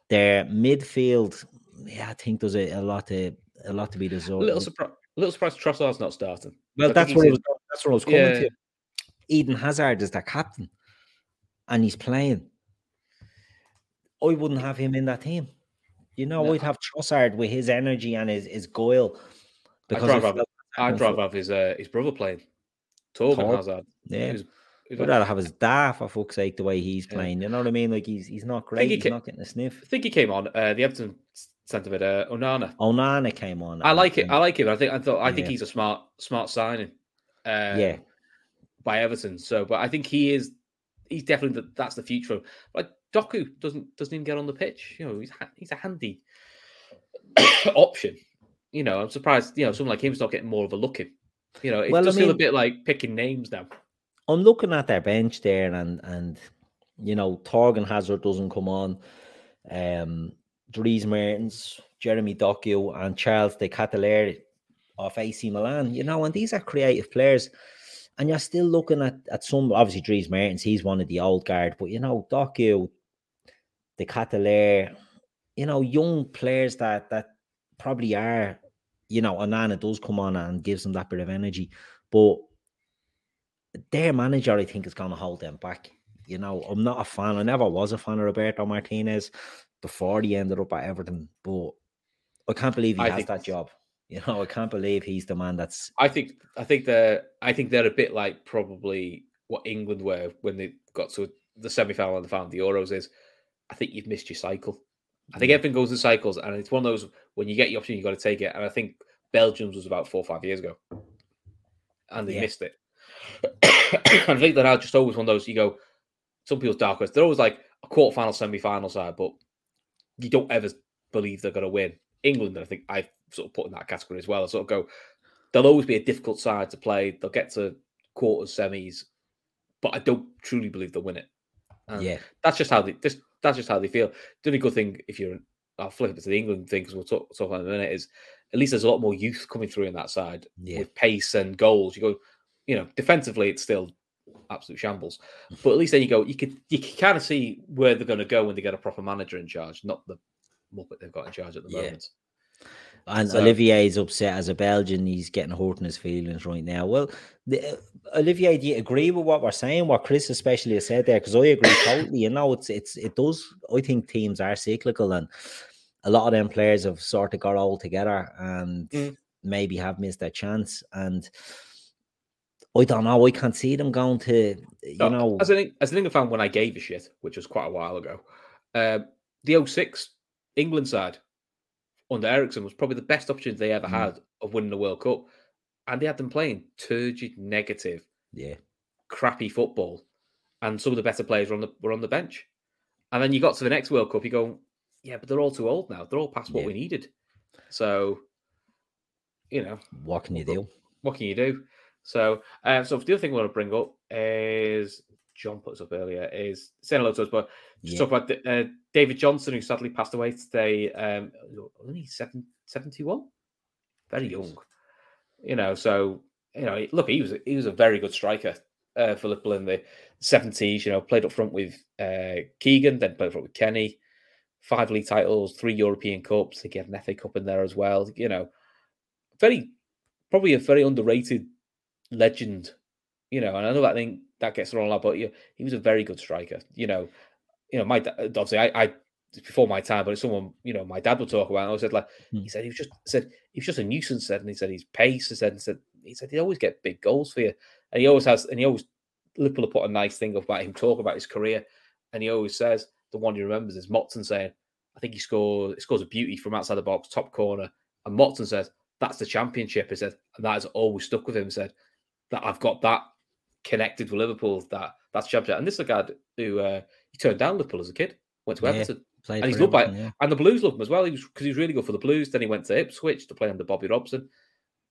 Their midfield, yeah, I think there's a, a lot to a lot to be A little surprise. A little surprised Trossard's not starting. well, I that's I was. That's what I was coming Yeah. to. Eden Hazard is their captain, and he's playing. I wouldn't have him in that team. You know, No. I'd have Trossard with his energy and his, his. I'd Because I rather, have, felt I'd rather have his uh, his brother playing. Torben Tor- Hazard. yeah, Who's- who's I'd rather have his da for fuck's sake the way he's Yeah. playing. You know what I mean? Like he's he's not great. he He's ca- not getting a sniff. I think he came on. Uh, the Everton centre mid, uh, Onana. Onana came on. I and- like it. I like him. I think I thought I think he's a smart smart signing. Uh, yeah, by Everton. So, but I think he is he's definitely the, that's the future. Like Doku doesn't doesn't even get on the pitch. You know, he's he's a handy option. You know, I'm surprised. You know, someone like him's not getting more of a look in. You know, it well, does I mean, feel a bit like picking names now. I'm looking at their bench there, and and you know, Thorgan Hazard doesn't come on. Um, Dries Mertens, Jeremy Doku, and Charles de Ketelaere of AC Milan. You know, and these are creative players. And you're still looking at, at some, obviously, Dries Mertens, he's one of the old guard, but you know, Doku, De Ketelaere, you know, young players that that probably are, you know, Onana does come on and gives them that bit of energy. But their manager, I think, is going to hold them back. You know, I'm not a fan. I never was a fan of Roberto Martinez before he ended up at Everton, but I can't believe he I has that job. You know, I can't believe he's the man that's. I think I think they're I think they're a bit like probably what England were when they got to the semi final and the final the Euros. Is I think you've missed your cycle. I think everything goes in cycles, and it's one of those when you get the option, you got to take it. And I think Belgium's was about four or five years ago, and they yeah. missed it. I think they're just always one of those. You go, some people's dark horse. They're always like a quarter final, semi final side, but you don't ever believe they're going to win. England, I think I sort of put in that category as well. I sort of go, they'll always be a difficult side to play. They'll get to quarters, semis, but I don't truly believe they'll win it. And yeah, that's just how they. This, that's just how they feel. The only good thing, if you're, I'll flip it to the England thing because we'll talk, talk about in a minute. Is at least there's a lot more youth coming through in that side yeah. with pace and goals. You go, you know, defensively it's still absolute shambles, but at least then you go, you could you can kind of see where they're going to go when they get a proper manager in charge, not the muppet they've got in charge at the yeah. moment. And so, Olivier is upset as a Belgian. He's getting hurt in his feelings right now. Well, the, uh, Olivier, do you agree with what we're saying? What Chris especially has said there? Because I agree totally. You know, it's it's it does. I think teams are cyclical, and a lot of them players have sort of got all together and mm. maybe have missed their chance. And I don't know. I can't see them going to, you no, know. As an as an England fan, when I gave a shit, which was quite a while ago, um, the 06 England side under Eriksson was probably the best opportunity they ever mm. had of winning the World Cup. And they had them playing turgid, negative, yeah, crappy football. And some of the better players were on the were on the bench. And then you got to the next World Cup, you go, yeah, but they're all too old now. They're all past what yeah. we needed. So, you know, what can you do? What can you do? So, um, so the other thing I want to bring up is John put us up earlier is saying hello to us, but just yeah. talk about uh, David Johnson, who sadly passed away today. Um, only 71, very young. You know, so you know, look, he was he was a very good striker uh, for Liverpool in the seventies. You know, played up front with uh, Keegan, then played up front with Kenny. Five league titles, three European Cups. He had an FA Cup in there as well. You know, very probably a very underrated legend. You know, and I know that thing that gets thrown a lot, but yeah, he was a very good striker. You know, you know, my obviously I, I before my time, but it's someone you know my dad would talk about. And I said like hmm. he said he was just said he was just a nuisance. Said and he said his pace. He said, he said he said he always get big goals for you, and he always has, and he always Liverpool put a nice thing about him talk about his career, and he always says the one he remembers is Motson saying, I think he scores he scores a beauty from outside the box, top corner, and Motson says that's the championship. He said, and that has always stuck with him. He said that I've got that connected with Liverpool. That that's championship, and this is a guy who uh, he turned down Liverpool as a kid, went to yeah, Everton, and he's loved by it. Yeah. And the Blues loved him as well. He was because he was really good for the Blues. Then he went to Ipswich to play under Bobby Robson,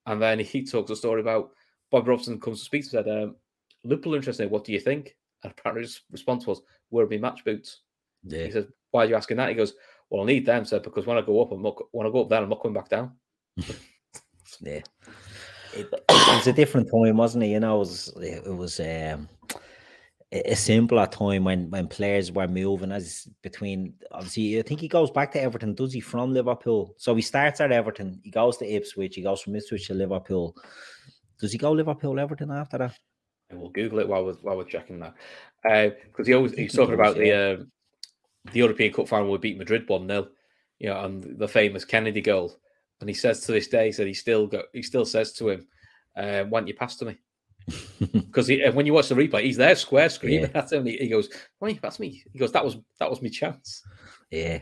and then he talks a story about Bobby Robson comes to speak to said, um, "Liverpool interested. What do you think?" And apparently his response was, "Where are my match boots?" Yeah. He says, "Why are you asking that?" He goes, "Well, I need them, said because when I go up, I'm not, when I go up there, I'm not coming back down." yeah. It, it, was a different time, wasn't it? You know, it was it was um, a simpler time when when players were moving as between obviously I think he goes back to Everton, does he from Liverpool? So he starts at Everton, he goes to Ipswich, he goes from Ipswich to Liverpool. Does he go Liverpool Everton after that? We'll Google it while we're while we're checking that. Because uh, he always he's talking about the uh, the European Cup final we beat Madrid one 0 you know, and the famous Kennedy goal. And he says to this day, he said he still got he still says to him, uh, why don't you pass to me? because when you watch the replay, he's there square screaming yeah. at him. He, he goes, "Why don't you pass me?" He goes, "That was that was my chance." Yeah,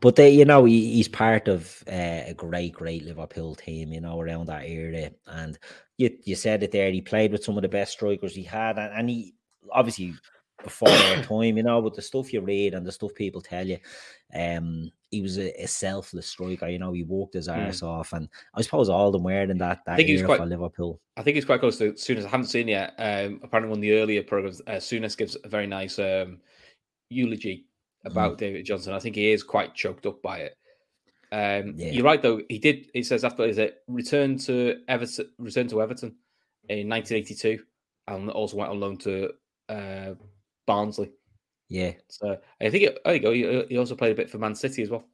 but they, you know, he, he's part of uh, a great, great Liverpool team. You know, around that era, and you you said it there. He played with some of the best strikers he had, and, and he obviously before their time, you know, but the stuff you read and the stuff people tell you, um, he was a, a selfless striker. You know, he walked his Mm. arse off, and I suppose all were in that that think he was year quite- for Liverpool. I think he's quite close to Souness. I haven't seen yet. Um, apparently, one of the earlier programs, uh, Souness gives a very nice um, eulogy about Mm. David Johnson. I think he is quite choked up by it. Um, Yeah. You're right, though. He did. He says after is it return to Everton, return to Everton in 1982, and also went on loan to uh, Barnsley. Yeah, So I think it, you go. He, he also played a bit for Man City as well.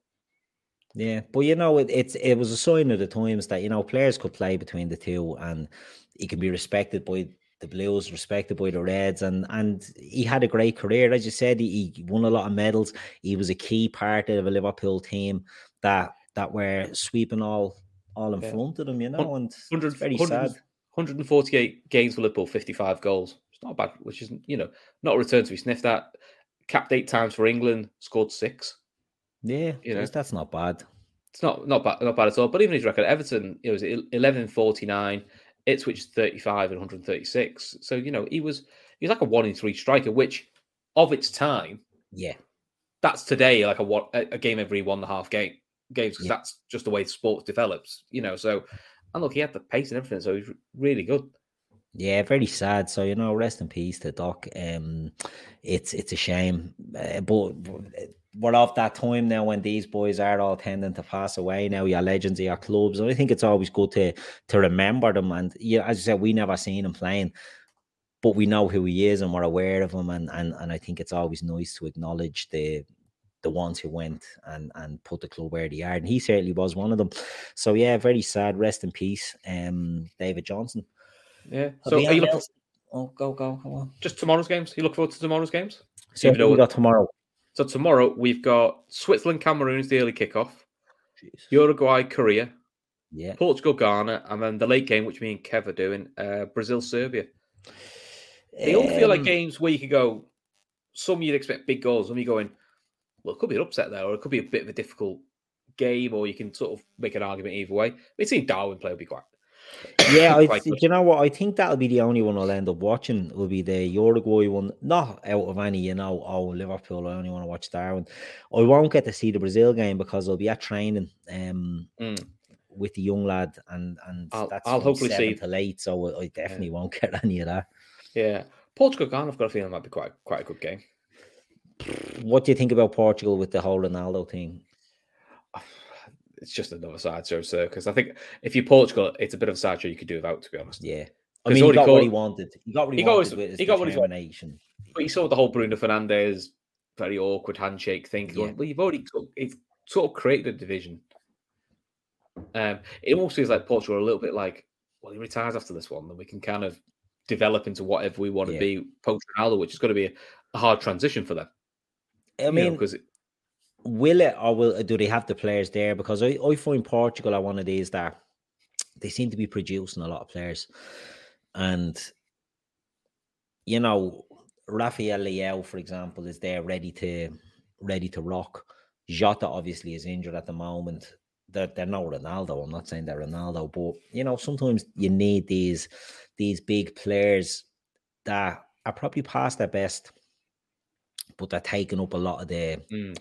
yeah, but you know, it, it's it was a sign of the times that you know players could play between the two, and he can be respected by the Blues, respected by the Reds, and and he had a great career. As you said, he, he won a lot of medals. He was a key part of a Liverpool team that that were sweeping all all in Yeah. front of them. You know, and 100, very 100 sad. 148 games for Liverpool, 55 goals. It's not bad, which isn't, you know, not a return to be sniffed at. Capped eight times for England, scored six. Yeah, you know. that's not bad. It's not not bad, not bad at all. But even his record, Everton, it was 11 49, Ipswich 35 and 136. So, you know, he was he was like a one in three striker, which of its time, Yeah, that's today like a one a a game every one and a half game games because Yeah. that's just the way sports develops, you know. So and look, he had the pace and everything, so he's really good. Yeah, very sad. So you know, rest in peace to Doc. Um, it's it's a shame, uh, but we're off that time now when these boys are all tending to pass away. Now, your legends of your clubs, and I think it's always good to to remember them. And yeah, as you said, we never seen him playing, but we know who he is and we're aware of him. And and and I think it's always nice to acknowledge the the ones who went and and put the club where they are. And he certainly was one of them. So yeah, very sad. Rest in peace, um, David Johnson. Yeah. Have So we are you looking? Oh, go, go, go on. just tomorrow's games? You look forward to tomorrow's games? So Even though we got tomorrow. So tomorrow we've got Switzerland, Cameroon is the early kickoff, Uruguay, Korea, Yeah. Portugal, Ghana, and then the late game, which me and Kev are doing, uh, Brazil, Serbia. They all feel like Um, games where you could go. Some you'd expect big goals, some you're going, well, it could be an upset there, or it could be a bit of a difficult game, or you can sort of make an argument either way. We've seen Darwin play would be quite. Yeah, I, good. you know what? I think that'll be the only one I'll end up watching. Will be the Uruguay one. Not out of any, you know. Oh, Liverpool. I only want to watch Darwin. I won't get to see the Brazil game because I'll be at training. Um, Mm. with the young lad, and and I'll- that's I'll hopefully see- to late. So I- definitely won't get any of that. Yeah, Portugal, Ghana. I've got a feeling it might be quite quite a good game. What do you think about Portugal with the whole Ronaldo thing? It's just another side show circus. I think if you're Portugal, it's a bit of a side show you could do without, to be honest. Yeah. I mean, he already got what he wanted. He got what he, he got wanted his he got what he wanted. But you saw the whole Bruno Fernandes very awkward handshake thing. Yeah. Going, well, you've already it's sort of created a division. Um, it almost feels like Portugal are a little bit like, well, he retires after this one, then we can kind of develop into whatever we want to be post Ronaldo, which is going to be a, a hard transition for them. I mean, because will it or will do they have the players there? Because I, I find Portugal are one of these that they seem to be producing a lot of players. And you know, Rafael Leão, for example, is there ready to ready to rock. Jota obviously is injured at the moment. They're, they're no Ronaldo. I'm not saying they're Ronaldo, but you know, sometimes you need these these big players that are probably past their best, but they're taking up a lot of the Mm.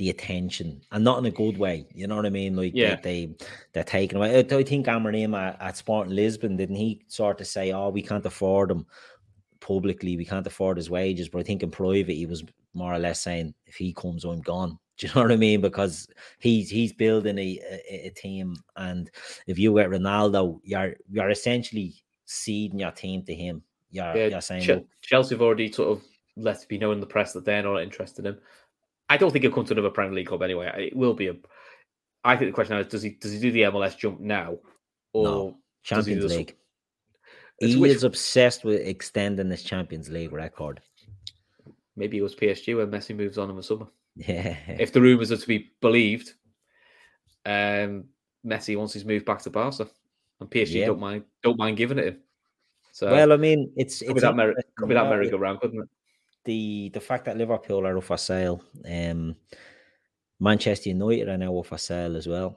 The attention and not in a good way. You know what I mean? Like Yeah. they, they they're taking away. I, I think Amorim at, at Sporting Lisbon didn't he sort of say, "Oh, we can't afford him publicly. We can't afford his wages." But I think in private he was more or less saying, "If he comes, I'm gone." Do you know what I mean? Because he's he's building a, a, a team, and if you get Ronaldo, you're you're essentially ceding your team to him. You're, Yeah, you're saying, "Look, Chelsea have already sort of let it be known in the press that they're not interested in him. I don't think he'll come to another Premier League club anyway. It will be a. I think the question now is: Does he does he do the MLS jump now, or No. does he Champions League." He which- is obsessed with extending this Champions League record. maybe it was PSG when Messi moves on in the summer? Yeah. If the rumours are to be believed, um, Messi wants his move back to Barca, and PSG Yeah. don't mind don't mind giving it him. So well, I mean, it's could be it's that merry, could be that merry-go-round, couldn't it? The the fact that Liverpool are up for sale, um, Manchester United are now up for sale as well,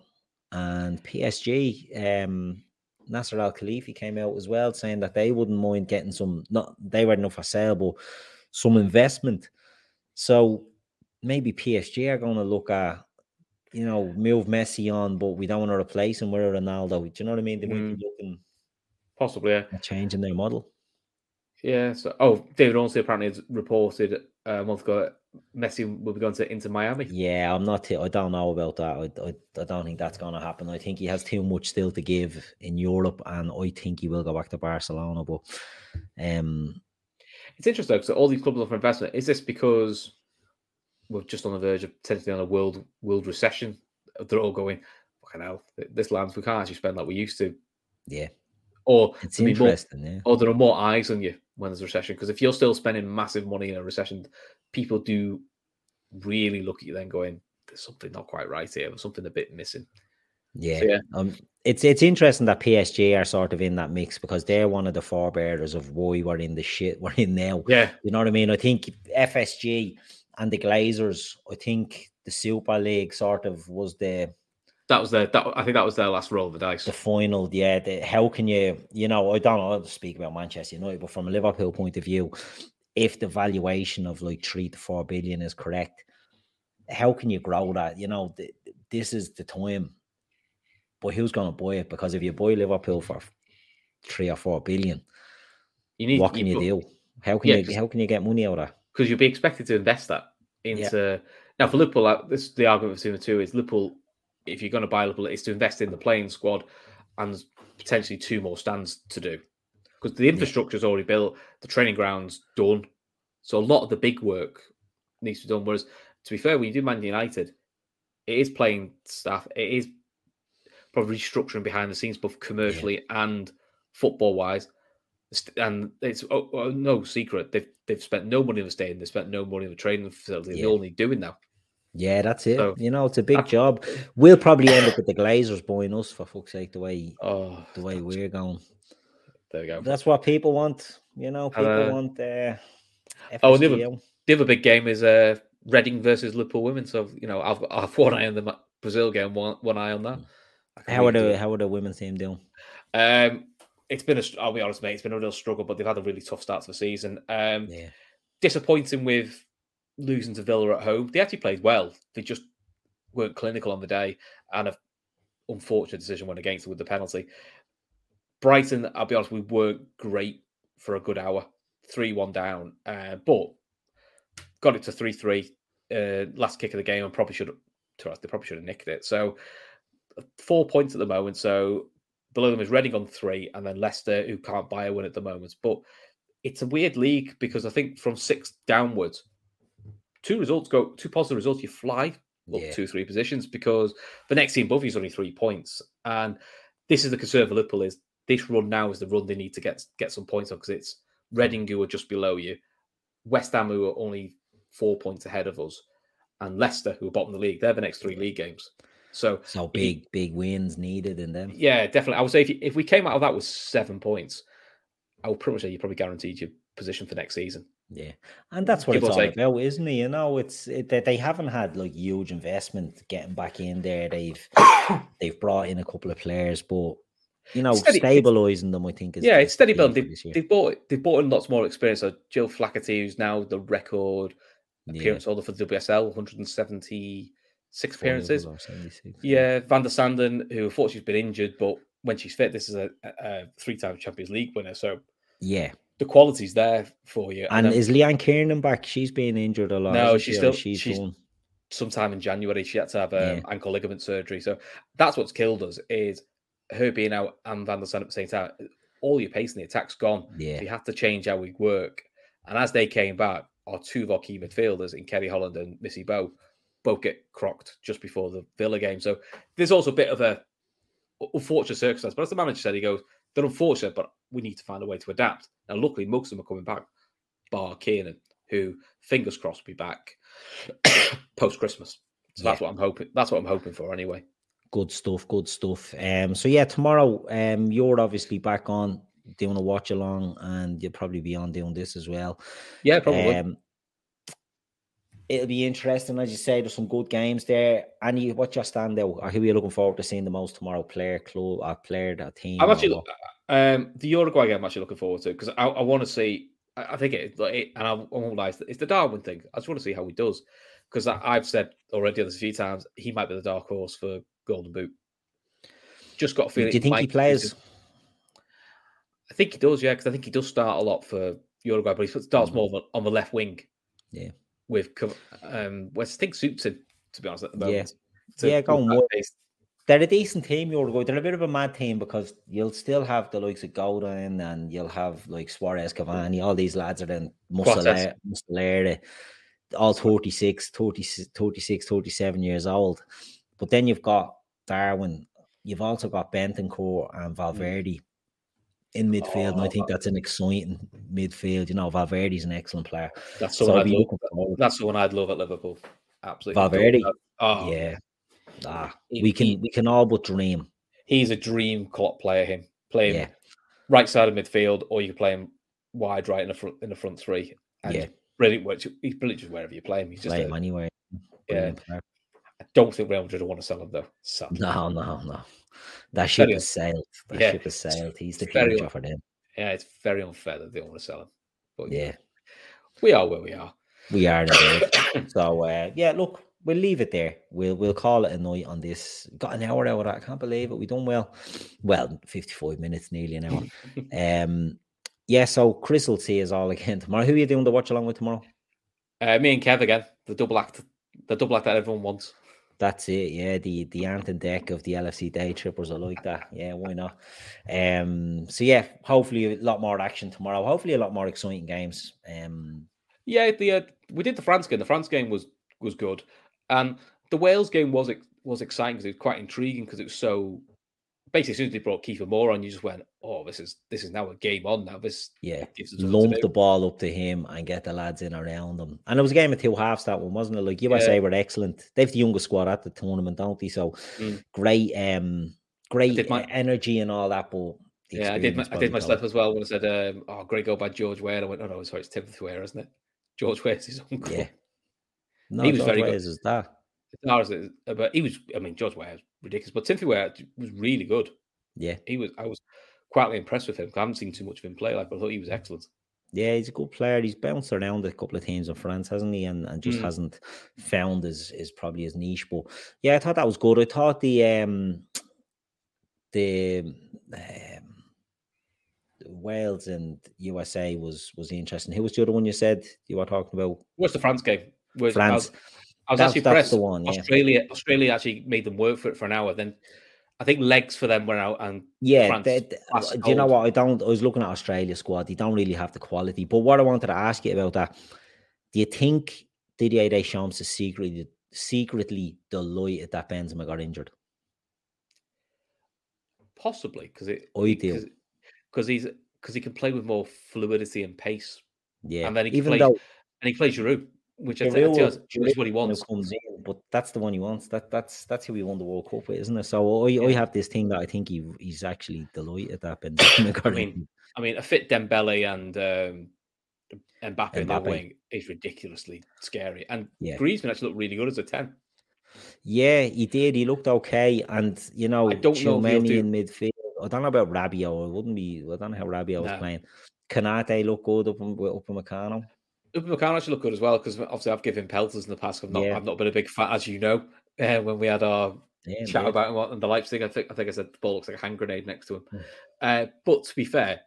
and PSG, um, Nasser Al Khelaifi came out as well saying that they wouldn't mind getting some. Not they weren't up for sale, but some investment. So maybe PSG are going to look at, you know, move Messi on, but we don't want to replace him with Ronaldo. Do you know what I mean? They might Mm. be looking Possibly, yeah. changing their model. Yeah. So, oh, David Ornstein apparently has reported uh, a month ago Messi will be going to Inter Miami. Yeah, I'm not. I don't know about that. I, I, I don't think that's going to happen. I think he has too much still to give in Europe, and I think he will go back to Barcelona. But um, It's interesting because all these clubs are for investment. Is this because we're just on the verge of potentially on a world world recession? They're all going, fucking hell, this lands we can't actually spend like we used to. yeah, Or it's there'll more- interesting. Yeah, or there are more eyes on you when there's a recession. Because if you're still spending massive money in a recession, people do really look at you then going, there's something not quite right here. There's something a bit missing. yeah. So, yeah. Um, it's it's interesting that PSG are sort of in that mix because they're one of the forebearers of why we're in the shit we're in now. Yeah. You know what I mean? I think FSG and the Glazers. I think the Super League sort of was the That was their that I think that was their last roll of the dice. the final, yeah. The, how can you, you know, I don't know, I'll speak about Manchester United, but from a Liverpool point of view, if the valuation of like three to four billion is correct, how can you grow that? You know, th- this is the time. But who's going to buy it? Because if you buy Liverpool for three or four billion, You need what can you do? How can Yeah, you how can you get money out of that? because you'll be expected to invest that into now for Liverpool. This the argument between the two is Liverpool. If you're going to buy Liverpool, it's to invest in the playing squad and potentially two more stands to do because the infrastructure is already built, the training grounds done, so a lot of the big work needs to be done. Whereas, to be fair, when you do Man United, it is playing staff. It is probably restructuring behind the scenes, both commercially and football wise. And it's oh, oh, no secret they've they've spent no money on the stadium, they've spent no money on the training facility. Yeah. They're only doing now. Yeah, that's it. So, you know, it's a big job. We'll probably end up with the Glazers buying us for fuck's sake, the way Oh, the way we're going. there we go. That's what people want. You know, people uh, want uh, oh, the other- The other big game is uh Reading versus Liverpool women. So you know, I've I've one eye on the Brazil game, one one eye on that. How are the how are the women's team doing? Um, it's been a. I'll be honest, mate. It's been a real struggle, but they've had a really tough start to the season. Um, Yeah, disappointing with losing to Villa at home. They actually played well. They just weren't clinical on the day, and a unfortunate decision went against them with the penalty. Brighton, I'll be honest, we weren't great for a good hour. Three one down, uh, but got it to three three. Uh, last kick of the game, and probably should have. They probably should have nicked it. So four points at the moment. So below them is Reading on three, and then Leicester, who can't buy a win at the moment. But it's a weird league because I think from six downwards, two results go, two positive results, you fly up Yeah. two, three positions because the next team above you is only three points. And this is the concern for Liverpool is this run now is the run they need to get get some points on because it's Reading who are just below you, West Ham who are only four points ahead of us, and Leicester who are bottom of the league. They're the next three league games. So so you- big big wins needed in them. yeah, definitely. I would say if, you, if we came out of that with seven points, I would pretty much say you probably guaranteed your position for next season. Yeah, and that's what Give it's all take. about, isn't it? You know, it's it, that they haven't had like huge investment getting back in there. They've they've brought in a couple of players, but you know, Steady- stabilizing them, I think is yeah, it's steady building. They, they've bought they've bought in lots more experience. So Jill Flaherty, who's now the record Yeah, appearance holder for the WSL, 176 appearances. goals or 76, Yeah, Van der Sanden, who unfortunately has been injured, but when she's fit, this is a, a, a three-time Champions League winner. So yeah. The quality's there for you. And then is Leanne Kiernan back? She's been injured a lot. No, she's she? Still- she's, she's- done. sometime in January she had to have um, Yeah. ankle ligament surgery. So that's what's killed us is her being out and Van der Sande at the same time. All your pace in the attack's gone. Yeah, So you have to change how we work. And as they came back, our two of our key midfielders in Ceri Holland and Missy Bo both get crocked just before the Villa game. So there's also a bit of a unfortunate circumstance. But as the manager said, he goes, they're unfortunate, but we need to find a way to adapt. Now, luckily, most of them are coming back, bar Kiernan, who fingers crossed be back post Christmas. So that's what I'm hoping. That's what I'm hoping for anyway. good stuff, good stuff. Um, so yeah, tomorrow, um, you're obviously back on doing a watch along, and you'll probably be on doing this as well. Yeah, probably. Um, it'll be interesting, as you say. There's some good games there. Any, what's your standout? Or who are you looking forward to seeing the most tomorrow? Player, club, or player, that team? I'm actually um the Uruguay game. I'm actually looking forward to because I, I want to see I, I think it, like, it, and I, I won't lie, it's the Darwin thing. I just want to see how he does because I've said already this a few times he might be the dark horse for Golden Boot. Just got a feeling. Do you think he plays? I think he does, yeah, because I think he does start a lot for Uruguay, but he starts mm-hmm. more on the left wing. Yeah, with um, West I think suits him to be honest. At the moment. Yeah, yeah, go on. They're a decent team, Uruguay. They're a bit of a mad team because you'll still have the likes of Godin and you'll have like Suarez, Cavani, all these lads are then Muslera, all 36, 30, 36, 37 years old. But then you've got Darwin, you've also got Bentancur and mm. In midfield, oh, and I think that's an exciting midfield. You know, Valverde's an excellent player. That's so I'd love. That's the one I'd love at Liverpool. Absolutely, Valverde. Oh, yeah. Ah, he, we can he, we can all but dream. He's a dream Klopp player. Him playing yeah. right side of midfield, or you can play him wide right in the front in the front three. And yeah, brilliant work. He's brilliant just wherever you play him. He's just play him anywhere. Yeah. I don't think Real Madrid want to sell him though. No, no, no. That ship very has sailed. That yeah, ship has sailed. He's the future for them. Yeah, it's very unfair that they don't want to sell him. But yeah, we are where we are. We are. so uh, yeah, look, we'll leave it there. We'll we'll call it a night on this. Got an hour out of that. I can't believe it. We done well. Well, fifty five minutes, nearly an hour. um, yeah. So Chris will see us all again tomorrow. Who are you doing to watch along with tomorrow? Uh, me and Kev again. The double act. The double act that everyone wants. That's it, yeah. The the Ant and Dec of the LFC Daytrippers are like that. Yeah, why not? Um, so yeah, hopefully a lot more action tomorrow. Hopefully a lot more exciting games. Um, yeah, the uh, we did the France game. The France game was was good, and the Wales game was was exciting because it was quite intriguing because it was so basically as soon as they brought Kiefer Moore on, you just went, "Oh, this is this is now a game on now." This yeah, lump the ball up to him and get the lads in around him. And it was a game of two halves that one, wasn't it? Like USA yeah. were excellent. They've the youngest squad at the tournament, don't they? So mm. great, um, great my, energy and all that. But yeah, I did my, I did my stuff as well when I said, um, "Oh, great goal by George Weah." I went, "Oh no, sorry, it's Timothy Weah, isn't it?" George Weah's his uncle. Yeah, no, he was George very good. Is that? but he was. I mean, George Weah ridiculous. But Timothy Weah was really good. Yeah, he was. I was quietly impressed with him. I haven't seen too much of him play, like, but I thought he was excellent. Yeah, he's a good player. He's bounced around a couple of teams in France, hasn't he? And, and just mm. hasn't found his is probably his niche. But yeah, I thought that was good. I thought the um the um, Wales and USA was was interesting. Who was the other one you said you were talking about? What's the France game? Was, France. I was, was actually impressed. The one, yeah. Australia, Australia actually made them work for it for an hour. Then I think legs for them went out and yeah. They, they, do you know what? I don't. I was looking at Australia squad. They don't really have the quality. But what I wanted to ask you about that: Do you think Didier Deschamps is secretly secretly delighted that Benzema got injured? Possibly because it. I do because he's because he can play with more fluidity and pace. Yeah, and then he even plays, though and he plays Giroud which I think is what he wants. Comes in, but that's the one he wants. That that's that's who he won the World Cup with, isn't it? So I, yeah. I have this thing that I think he he's actually delighted that. Ben I mean, I mean, a fit Dembele and um, Mbappe, Mbappe. in that wing is ridiculously scary. And yeah. Griezmann actually looked really good as a ten. Yeah, he did. He looked okay, and you know, I don't know many in midfield. I don't know about Rabiot. It wouldn't be. I don't know how Rabiot was playing. Konate looked good up in, Upamecano. Upamecano actually look good as well because obviously I've given pelters in the past. I've not, yeah. I've not been a big fan, as you know, uh, when we had our yeah, chat about him and the Leipzig. I think I think I said the ball looks like a hand grenade next to him. Mm. Uh, but to be fair,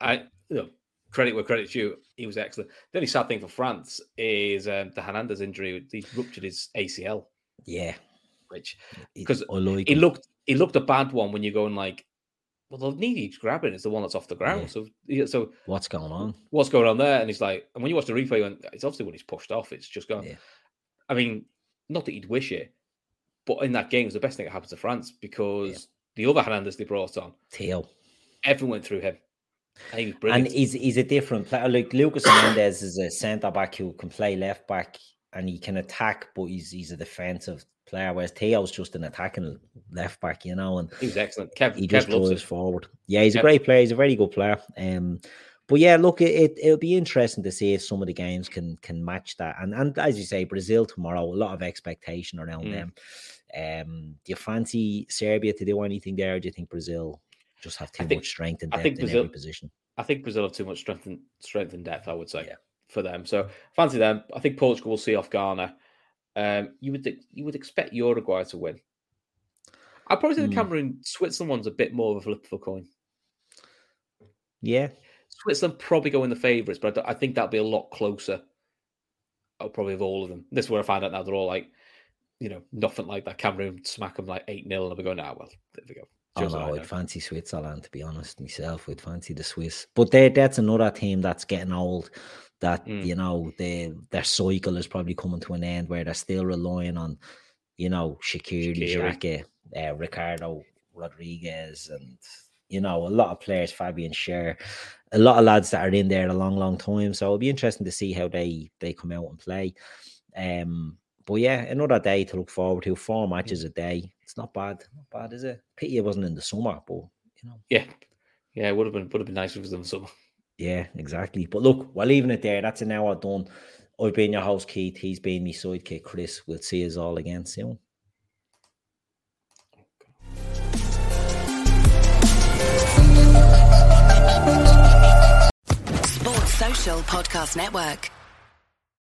I you know, credit where credit's due. He was excellent. The only sad thing for France is um, the Hernandez injury. He ruptured his ACL. Yeah, which because he looked he looked a bad one when you're going like well, the knee he's grabbing is the one that's off the ground. Yeah. So, so what's going on? What's going on there? And he's like, and when you watch the replay, it's obviously when he's pushed off, it's just gone. Yeah. I mean, not that you'd wish it, but in that game, it's the best thing that happened to France because yeah. the other Hernandez they brought on, Theo, everyone went through him. And he was brilliant. And he's, he's a different player. Like Lucas Hernandez is a centre back who can play left back and he can attack, but he's he's a defensive player, whereas Theo's just an attacking left back, you know, and he's excellent. Kev, he just drives forward. Yeah, he's Kev. a great player. He's a very good player. Um, but yeah, look, it, it will be interesting to see if some of the games can can match that. And and as you say, Brazil tomorrow, a lot of expectation around mm. them. Um, do you fancy Serbia to do anything there? do you think Brazil just have too think, much strength and depth in Brazil, every position? I think Brazil have too much strength and strength and depth. I would say Yeah. for them. So fancy them. I think Portugal will see off Ghana. Um, you would you would expect Uruguay to win. I probably think the Hmm. Cameroon Switzerland one's a bit more of a flip of a coin. Yeah, Switzerland probably go in the favourites, but I, I think that'll be a lot closer. Oh, probably of all of them. This is where I find out now they're all like, you know, nothing like that. Cameroon smack them like eight 0 and I'll be going, ah, well, there we go. Oh no, I'd fancy Switzerland to be honest myself. I'd fancy the Swiss, but they, that's another team that's getting old. That Mm. you know, they their cycle is probably coming to an end where they're still relying on, you know, Shakiri, Shaqiri. Uh, Ricardo Rodriguez, and you know a lot of players, Fabian Schär, a lot of lads that are in there a long, long time. So it'll be interesting to see how they they come out and play. Um, but yeah, another day to look forward to. Four matches a day. It's not bad. Not bad, is it? Pity it wasn't in the summer, but you know. Yeah, yeah, it would have been would have been nice if it was in the summer. Yeah, exactly. But look, we're leaving it there. That's an hour done. I've been your host, Keith. He's been my sidekick, Chris. We'll see us all again soon. Sports Social Podcast Network.